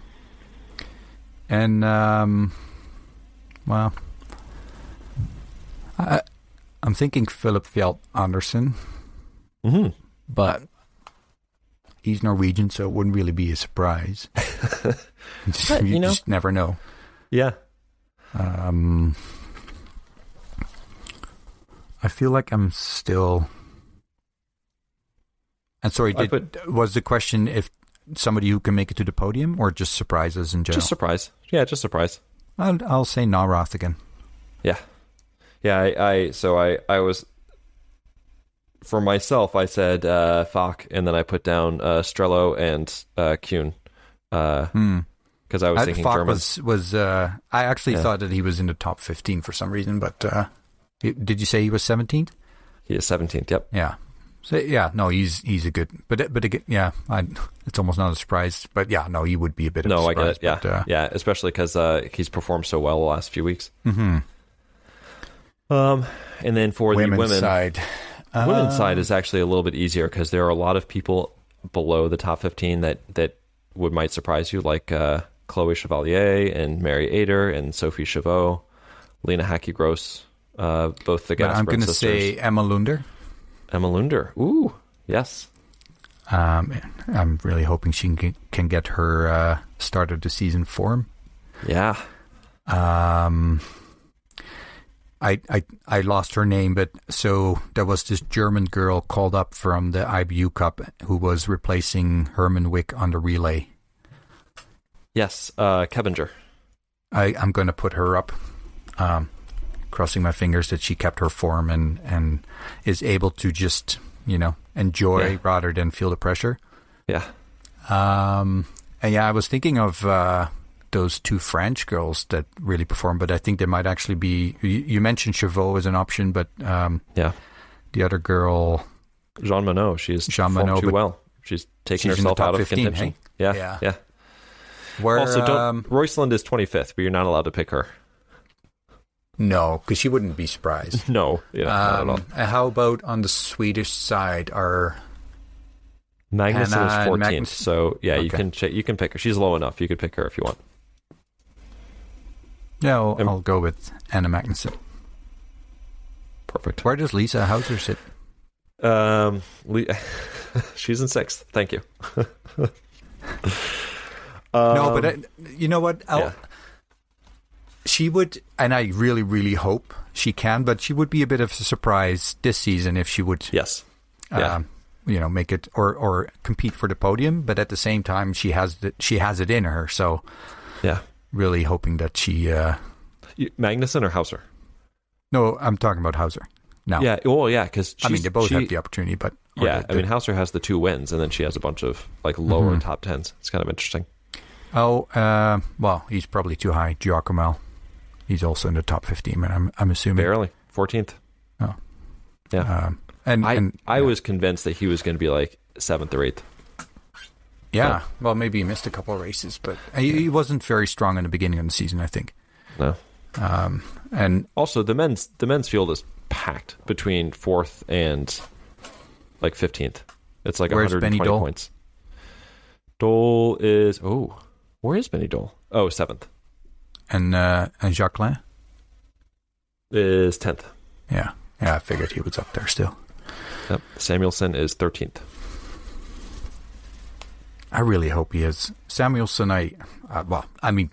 And um, well, I, I'm thinking Filip Fjeld Andersen, hmm but he's Norwegian, so it wouldn't really be a surprise. Just- But, you you know- just never know. Yeah. Um, I feel like I'm still. And sorry, did, was the question if somebody who can make it to the podium or just surprises in general? Just surprise. Yeah, just surprise. I'll, I'll say Nawrath again. Yeah. Yeah, I, I so I I was for myself I said uh Fak and then I put down uh Strelow and uh Kuhn. Uh Hmm. because I was I thinking Fak German. was was uh, I actually Yeah. thought that he was in the top fifteen for some reason, but uh, did you say he was seventeenth? He is 17th. Yep. Yeah. So yeah, no, he's he's a good, but but again, yeah, I, it's almost not a surprise, but yeah, no, he would be a bit of No, a I get it. Yeah. but, uh, yeah, especially cuz uh he's performed so well the last few weeks. mhm. Um and then for women's the women side, women's Uh, side is actually a little bit easier because there are a lot of people below the top 15 that that would might surprise you like uh Chloe Chevalier and Mari Eder and Sophie Chauveau, Lena Häcki-Gross, uh, both the But I'm going to say Emma Lunder. Emma Lunder. Ooh, yes. Um, I'm really hoping she can, can get her uh, start of the season form. Yeah. Um, I, I I lost her name, but so there was this German girl called up from the IBU Cup who was replacing Herrmann-Wick on the relay. Yes. Uh, Kebinger. I, I'm going to put her up, um, crossing my fingers that she kept her form and, and is able to just, you know, enjoy Yeah. rather than feel the pressure. Yeah. Um, and yeah, I was thinking of uh, those two French girls that really perform, but I think there might actually be. You, you mentioned Chauveau as an option, but um, Yeah. the other girl, Jeanmonnot. She's Jeanmonnot, too but well. She's taking she's herself out of 15, contention. hey? Yeah. Yeah. Yeah. where also, don't. um, Røiseland is 25th, but you're not allowed to pick her. No, because she wouldn't be surprised. No. Yeah. not at all. Um, how about on the Swedish side? Are Magnusson is 14th, Magnusson. so yeah, you can you can pick her. She's low enough. You could pick her if you want. yeah, I'll, Um, I'll go with Anna Magnusson. Perfect. Where does Lisa Hauser sit? Um, Le- she's in sixth. Thank you. no, Um, but I, you know what? I'll, yeah. She would, and I really, really hope she can. But she would be a bit of a surprise this season if she would yes, Yeah. Um, you know, make it or or compete for the podium, but at the same time, she has the, she has it in her. So Yeah. really hoping that she. Uh, Magnusson or Hauser? no, I'm talking about Hauser. No, Yeah. Well, yeah, because I mean they both she, have the opportunity, but Yeah, the- I mean Hauser has the two wins, and then she has a bunch of like lower Mhm. top tens. It's kind of interesting. Oh, uh, well, he's probably too high. Giacomel, he's also in the top 15, and I'm I'm assuming. Barely fourteenth. Oh, Um, and I and I yeah. was convinced that he was going to be like seventh or eighth. yeah. Well, maybe he missed a couple of races, but he, he wasn't very strong in the beginning of the season, I think. No. Um, and Also, the men's the men's field is packed between fourth and like fifteenth. It's like Where's 120 Benny Doll? points. Doll is oh, where is Benny Doll? Oh, seventh and uh, and Jacquelin, is tenth. yeah, yeah. I figured he was up there still. Yep. Samuelsson is thirteenth. I really hope he is Samuelsson. I uh, well, I mean,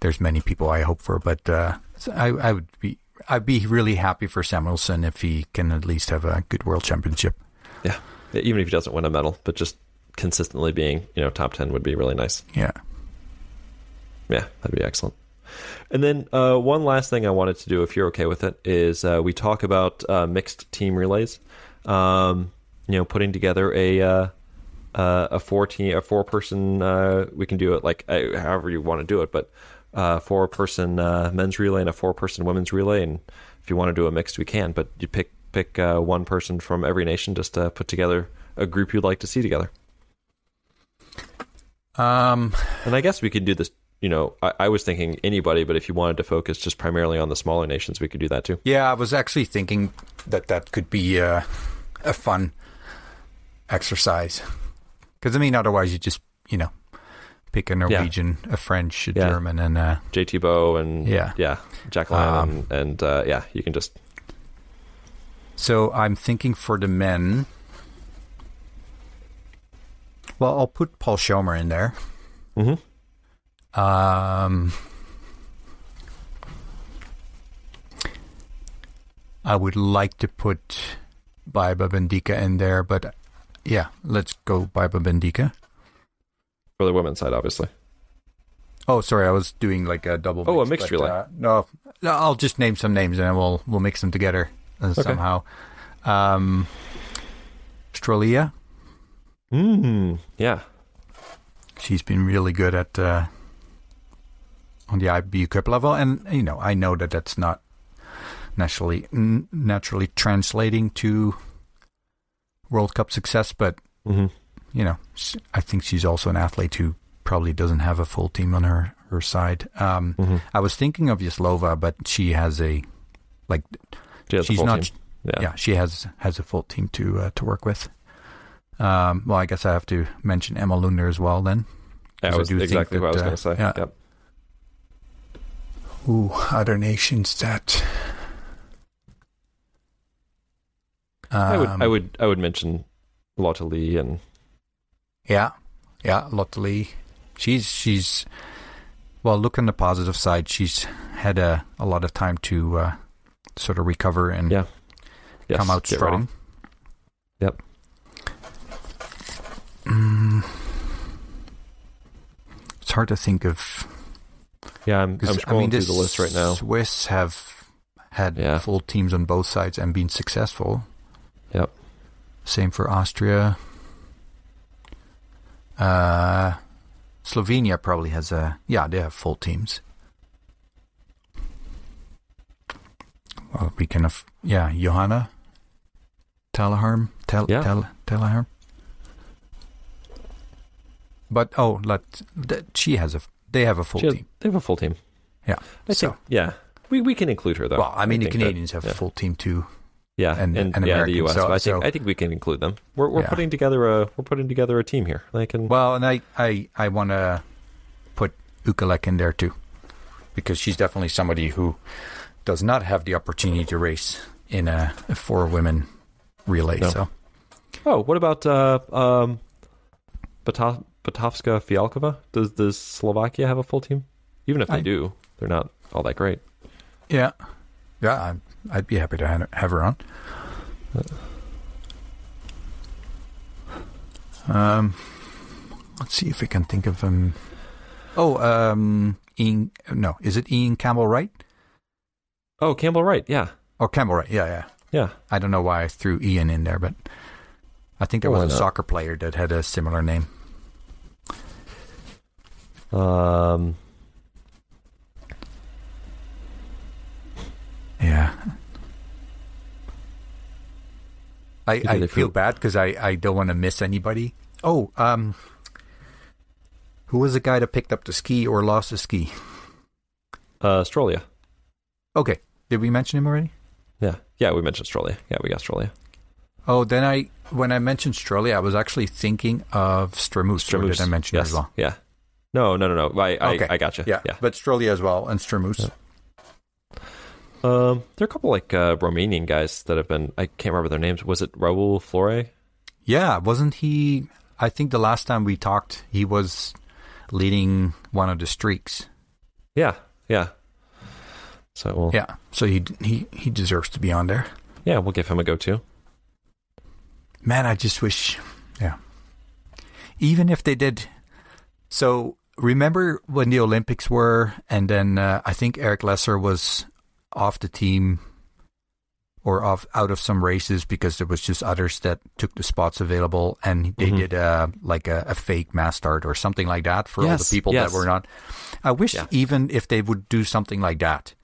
there's many people I hope for, but uh, I I would be I'd be really happy for Samuelsson if he can at least have a good world championship. Yeah, even if he doesn't win a medal, but just consistently being you know top ten would be really nice. Yeah. Yeah, that'd be excellent. And then uh, one last thing I wanted to do, if you're okay with it, is uh, we talk about uh, mixed team relays. Um, you know, putting together a uh, uh, a four team, a four person. Uh, we can do it like uh, however you want to do it, but uh, four person uh, men's relay and a four person women's relay. And if you want to do a mixed, we can. But you pick pick uh, one person from every nation just to put together a group you'd like to see together. Um. And I guess we could do this. You know, I, I was thinking anybody, but if you wanted to focus just primarily on the smaller nations, we could do that too. Yeah, I was actually thinking that that could be uh, a fun exercise. Because I mean, otherwise you just you know pick a Norwegian, a French, a Yeah. German, and uh, JT Bø and Yeah. yeah, Jacquelin Um, and, and uh, yeah, you can just so I'm thinking for the men. Well, I'll put Paul Schommer in there. Mhm. Um, I would like to put Baiba Bendika in there, but yeah, let's go Baiba Bendika. for the women's side, obviously. Oh, sorry, I was doing like a double. Oh, a mix, mixed but, relay. Uh, no, I'll just name some names and we'll we'll mix them together uh, somehow. Um, Strolia, Mm, yeah, she's been really good at uh, on the IBU Cup level, and you know I know that that's not naturally n- naturally translating to World Cup success, but hmm you know I think she's also an athlete who probably doesn't have a full team on her her side. Um, hmm I was thinking of Yaslova, but she has a like She she's full not team. Yeah. yeah. she has has a full team to uh, to work with. Um, well, I guess I have to mention Emma Lunder as well. Then, that I was do think exactly what I was that, going to say. uh, yeah. Yep. Ooh, other nations that I would, Um, I would, I would mention Lotte Lie and yeah, yeah, Lotte Lie. She's she's well. Look on the positive side. She's had a a lot of time to uh, sort of recover and Yeah. yes, come out get ready. strong. Yep. Mm. It's hard to think of Yeah, I'm, I'm scrolling I mean, through the list right now. Swiss have had Yeah. full teams on both sides and been successful. Yep. Same for Austria. Uh, Slovenia probably has a yeah they have full teams. Well, we can have yeah Johanna Talihärm Tel Yeah. Tel Talihärm. But oh, let she has a they have a full has- team. they have a full team. Yeah. I so think, yeah, we we can include her though. well, I mean the think that- Canadians have yeah. a full team too. yeah, and- and, and yeah, American, the U.S. so- I think so- I think we can include them. We're we're Yeah. putting together a we're putting together a team here. They can. Well, and I I I want to put Ukaleq in there too, because she's definitely somebody who does not have the opportunity to race in a, a four women relay. No. So oh, what about uh, um, Bata- Batovská Fialková? Does does Slovakia have a full team? Even if they I- do, they're not all that great. yeah, yeah, I'm, I'd be happy to have her on. Um, let's see if we can think of him. Oh, um, Ian. No, is it Ian Campbell Wright Oh, Campbell Wright. Yeah, or Campbell Wright? Yeah, yeah. yeah. I don't know why I threw Ian in there, but I think there Why was a soccer player that had a similar name. Um, Yeah. I, I feel bad because I, I don't want to miss anybody. Oh, um, who was the guy that picked up the ski or lost the ski? uh, Strolia. Okay, did we mention him already? Yeah, yeah. We mentioned Strolia. Yeah, we got Strolia. Oh, then I when I mentioned Strolli, I was actually thinking of Stramus. Or did I mention yes. as well? Yeah. No, no, no, no. I, I, Okay. I got you. Yeah, yeah. but Strolli as well and Stramus. Um, there are a couple like uh, Romanian guys that have been. I can't remember their names. Was it Raul Flore? Yeah, wasn't he? I think the last time we talked, he was leading one of the streaks. Yeah, yeah. So we'll, yeah. Yeah, so he he he deserves to be on there. Yeah, we'll give him a go too. Man, I just wish, yeah. Even if they did, so remember when the Olympics were, and then uh, I think Erik Lesser was off the team or off out of some races because there was just others that took the spots available, and they Mhm. did uh, like a, a fake mass start or something like that for all the people yes. that were not. I wish Yeah. even if they would do something like that,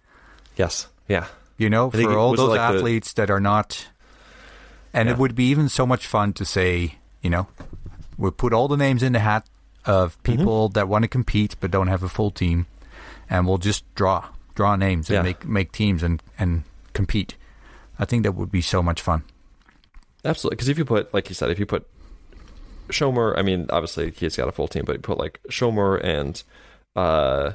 Yes. Yeah. you know, think for all those like the- athletes that are not. And Yeah. it would be even so much fun to say, you know, we put all the names in the hat of Mm-hmm. people that want to compete but don't have a full team, and we'll just draw draw names and Yeah. make make teams and and compete. I think that would be so much fun. Absolutely. Because if you put, like you said, if you put Schommer, I mean, obviously he's got a full team, but you put like Schommer and uh,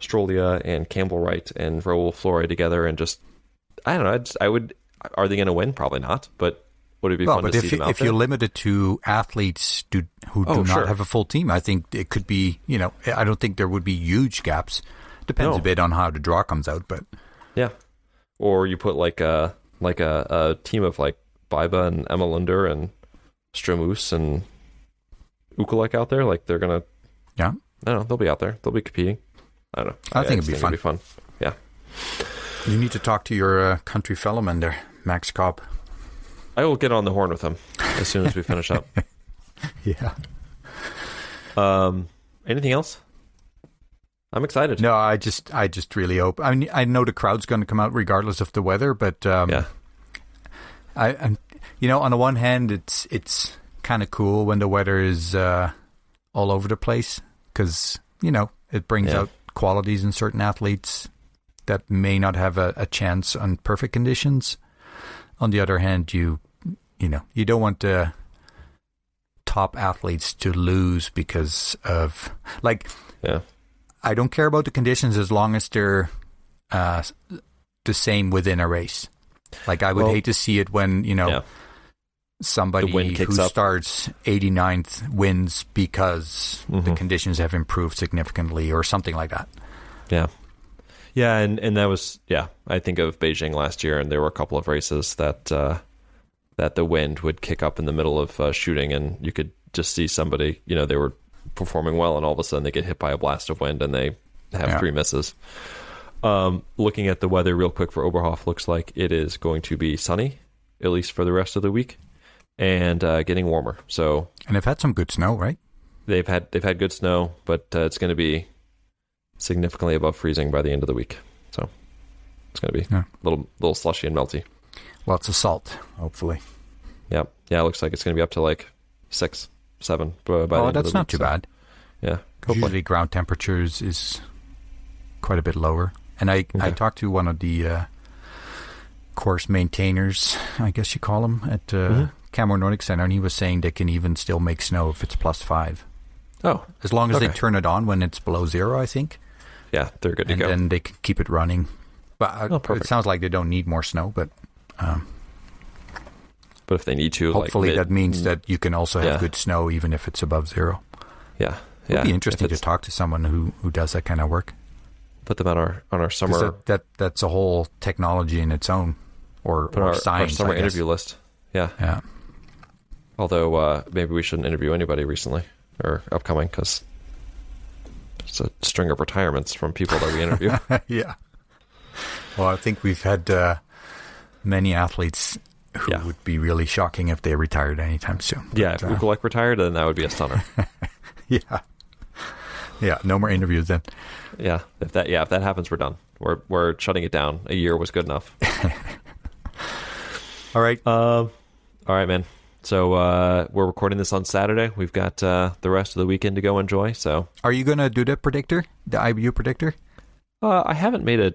Strolia and Campbell Wright and Raul Flore together and just, I don't know, I, just, I would, are they going to win? Probably not, but would it be Well, fun but if see you, them out if there? you limit it to athletes do, who Oh, do not sure. have a full team, I think it could be. You know, I don't think there would be huge gaps. Depends No. a bit on how the draw comes out, but Yeah. Or you put like a like a, a team of like Biba and Emma Lunder and Stramus and Ukaleq out there, like they're gonna yeah. I don't know, they'll be out there. They'll be competing. I don't know. I think just it'd be fun. Yeah. You need to talk to your uh, country fellowman there, Max Cobb. I will get on the horn with him as soon as we finish up. Yeah. Um anything else? I'm excited. No, I just, I just really hope. I mean, I know the crowd's going to come out regardless of the weather, but um, Yeah. I, I'm, you know, on the one hand, it's it's kind of cool when the weather is uh, all over the place because you know it brings Yeah. out qualities in certain athletes that may not have a, a chance on perfect conditions. On the other hand, you you know you don't want the top athletes to lose because of like Yeah. I don't care about the conditions as long as they're uh, the same within a race. Like I would Well- hate to see it when you know Yeah. somebody The who up. starts 89th wins because the Mhm. conditions have improved significantly or something like that. Yeah. Yeah, and, and that was yeah. I think of Beijing last year, and there were a couple of races that uh, that the wind would kick up in the middle of uh, shooting, and you could just see somebody. You know, they were performing well, and all of a sudden they get hit by a blast of wind, and they have Yeah. three misses. Um, looking at the weather real quick for Oberhof, looks like it is going to be sunny, at least for the rest of the week, and uh, getting warmer. So And they've had some good snow, right? they've had they've had good snow, but uh, it's going to be significantly above freezing by the end of the week. So it's going to be Yeah. a little little slushy and melty. Lots of salt, hopefully. Yeah, yeah. It looks like it's going to be up to like six, seven. By, by the oh, end of that's not week, too so, bad. Yeah, hopefully. Usually ground temperatures is quite a bit lower. And I, I talked to one of the uh, course maintainers, I guess you call them, at uh, Mhm. Canmore Nordic Center, and he was saying they can even still make snow if it's plus five. Oh, As long as they turn it on when it's below zero, I think. Yeah, they're good to and go. then they can keep it running. But uh, Oh, it sounds like they don't need more snow, but um, but if they need to, hopefully like mid- that means that you can also have Yeah. good snow even if it's above zero. yeah, It'd yeah. be interesting to talk to someone who, who does that kind of work. Put them on our on our summer That, that that's a whole technology in its own, or, or our, science. our summer interview list. Yeah, Yeah. Although uh, maybe we shouldn't interview anybody recently or upcoming because it's a string of retirements from people that we interview. yeah. Well, I think we've had uh, many athletes who Yeah. would be really shocking if they retired anytime soon. yeah, But, if uh, Ukaleq retired, then that would be a stunner. yeah. Yeah, no more interviews then. yeah, if that yeah if that happens, we're done. We're we're shutting it down. A year was good enough. All right. Um, all right, man. So uh, we're recording this on Saturday. We've got uh, the rest of the weekend to go enjoy. So Are you going to do the predictor? The IBU predictor? uh, I haven't made a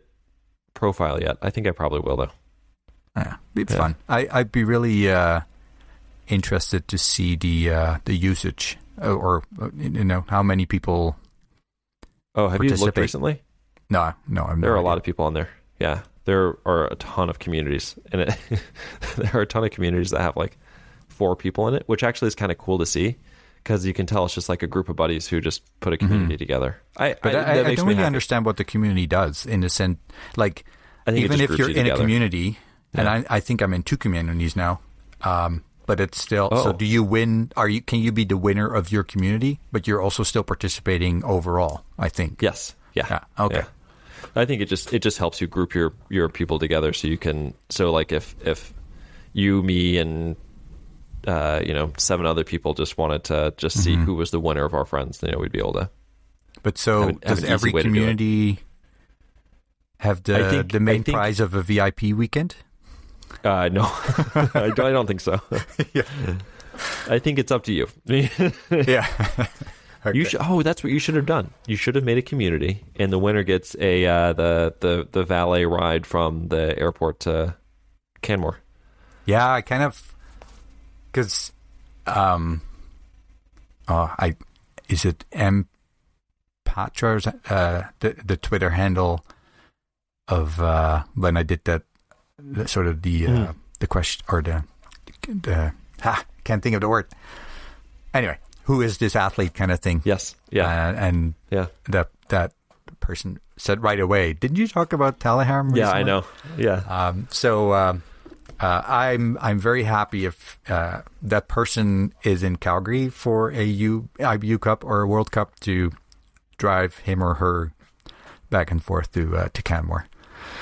profile yet. I think I probably will though. Yeah, it's Yeah. fun. I, I'd be really uh, interested to see the uh, the usage uh, or, you know, how many people. Oh, have you looked recently? No, no, I'm There are a lot of people on there. Yeah, there are a ton of communities, and it, there are a ton of communities that have like four people in it, which actually is kind of cool to see because you can tell it's just like a group of buddies who just put a community together. I, Mm-hmm. But I, I, I don't really happy. understand what the community does in the sense, like, I think even if you're you in a community, and I, I think I'm in two communities now, um, but it's still. Oh. So, do you win? Are you? Can you be the winner of your community, but you're also still participating overall? I think. Yes. Yeah. Yeah, okay. I think it just it just helps you group your your people together so you can so like if if you me and uh, you know seven other people just wanted to just see Mm-hmm. who was the winner of our friends, you know, we'd be able to. But so, Have an- have does every to do community have the think- the main think- prize of a VIP weekend? Uh, no, I, don't, I don't think so. Yeah. I think it's up to you. you yeah. Okay. should. Oh, that's what you should have done. You should have made a community, and the winner gets a uh, the the the valet ride from the airport to Canmore. Yeah, I kind of because um, oh, I is it M Patra or is that, uh the the Twitter handle of uh when I did that the, sort of the uh, Mhm. the question or the the ha can't think of the word. Anyway, who is this athlete kind of thing? Yes. Yeah. Uh, and yeah. that that person said right away, "Didn't you talk about Talihärm?" Yeah. I know. Yeah. Um, so um, uh, I'm I'm very happy if uh, that person is in Calgary for a U IBU Cup or a World Cup to drive him or her back and forth to uh, to Canmore.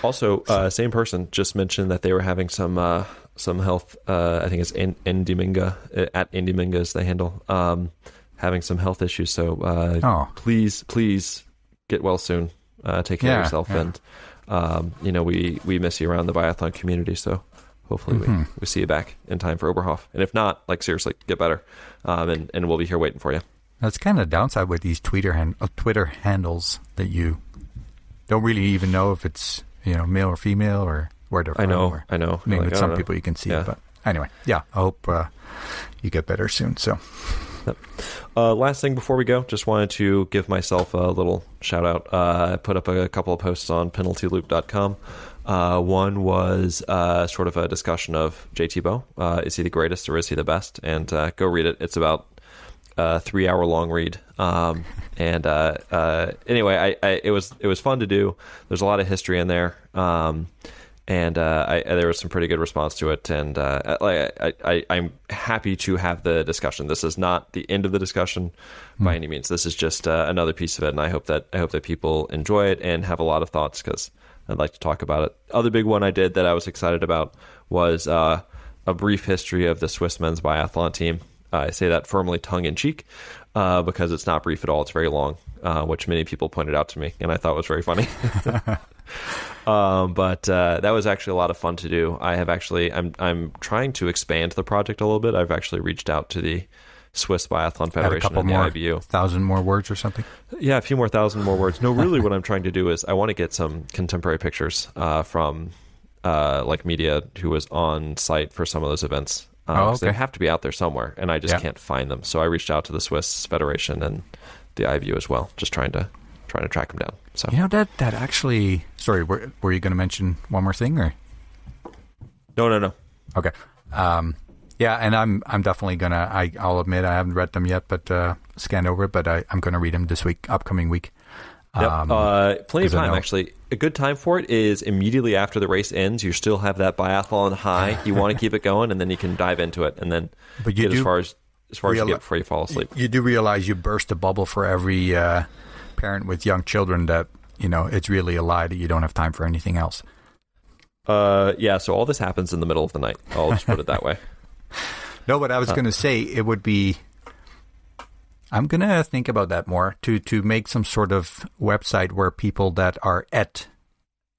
Also, uh, same person just mentioned that they were having some uh, some health. Uh, I think it's in, Indyminga uh, at Indyminga is the handle. Um, having some health issues. So uh, Oh. please, please get well soon. Uh, take care Yeah, of yourself, yeah. and um, you know we we miss you around the biathlon community. So hopefully Mm-hmm. we, we see you back in time for Oberhof. And if not, like seriously, get better. Um, and and we'll be here waiting for you. That's kind of the downside with these Twitter hand, uh, Twitter handles that you don't really even know if it's you know male or female or where they're from. I know, or- I know. I mean, Like, with some know. people you can see, Yeah. but anyway, yeah. I hope uh, you get better soon. So Uh, last thing before we go, just wanted to give myself a little shout out. Uh, I put up a couple of posts on penaltyloop.com. Uh, one was uh, sort of a discussion of JT Bø. Uh, is he the greatest or is he the best? And uh, go read it. It's about a three hour long read. Um, and uh, uh, anyway, I, I, it was it was fun to do. There's a lot of history in there. Um, and uh, I, there was some pretty good response to it. And uh, I, I, I'm happy to have the discussion. This is not the end of the discussion by any means. This is just uh, another piece of it, and I hope that I hope that people enjoy it and have a lot of thoughts because I'd like to talk about it. Other big one I did that I was excited about was uh, a brief history of the Swiss men's biathlon team. Uh, I say that firmly tongue in cheek uh, because it's not brief at all. It's very long, uh, which many people pointed out to me, and I thought was very funny. Um, but uh, that was actually a lot of fun to do. I have actually, I'm, I'm trying to expand the project a little bit. I've actually reached out to the Swiss Biathlon add a Federation couple and the more IBU. thousand more words or something. Yeah, a few more thousand more words. No, really, what I'm trying to do is I want to get some contemporary pictures uh, from uh, like media who was on site for some of those events. Uh, Oh, 'cause They have to be out there somewhere, and I just Yeah. can't find them. So I reached out to the Swiss Federation and the IBU as well, just trying to trying to track him down. So You know that that actually. Sorry, were, were you going to mention one more thing or? no, no, no. Okay. Um, yeah, and I'm I'm definitely gonna. I I'll admit I haven't read them yet, but uh, scanned over it. But I, I'm gonna read them this week, upcoming week. Yep. Um, uh, plenty of time, actually. A good time for it is immediately after the race ends. You still have that biathlon high. You want to keep it going, and then you can dive into it, and then But you get as far as as far as you get before you fall asleep. You do realize you burst a bubble for every uh, parent with young children that you know it's really a lie that you don't have time for anything else. Uh, yeah. So all this happens in the middle of the night. I'll just put it that way. No, but I Uh. was going to say it would be. I'm going to think about that more to to make some sort of website where people that are at,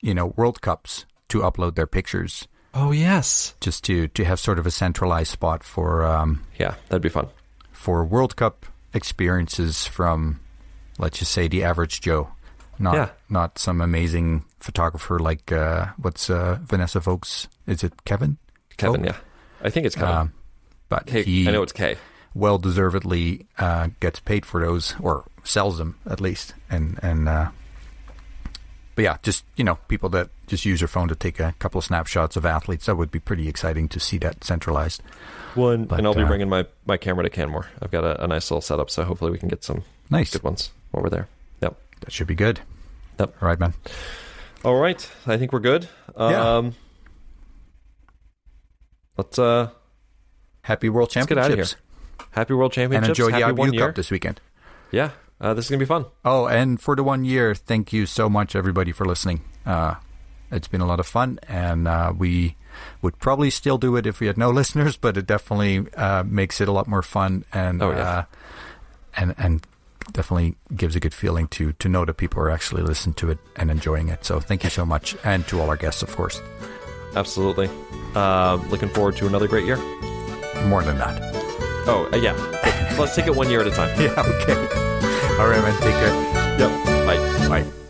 you know, World Cups to upload their pictures, Oh yes. just to to have sort of a centralized spot for um, Yeah, that'd be fun. for World Cup experiences from, let's just say, the average Joe, not Yeah. not some amazing photographer like uh, what's uh, Vanessa Folks? Is it Kevin? Kevin. Yeah, I think it's Kevin. Um, but K- he, I know it's K. well deservedly uh, gets paid for those or sells them at least and and uh, but yeah just you know people that just use their phone to take a couple of snapshots of athletes that would be pretty exciting to see that centralized Well, and, But, and I'll be uh, bringing my, my camera to Canmore. I've got a, a nice little setup, so hopefully we can get some nice good ones over there. Yep. that should be good Yep. all right man All right. I think we're good. Yeah. Um, let's uh, happy world Let's get outta championships happy World championships. and Championships. enjoy the happy one IBU year. Cup this weekend Yeah, uh, this is gonna be fun. oh and for the one year thank you so much everybody for listening uh, it's been a lot of fun and uh, we would probably still do it if we had no listeners but it definitely uh, makes it a lot more fun and Oh, yeah. uh, and and definitely gives a good feeling to to know that people are actually listening to it and enjoying it so thank you so much and to all our guests of course Absolutely. Uh, looking forward to another great year. more than that Oh uh, yeah. Let's take it one year at a time. yeah okay all right man take care Yep. Bye. bye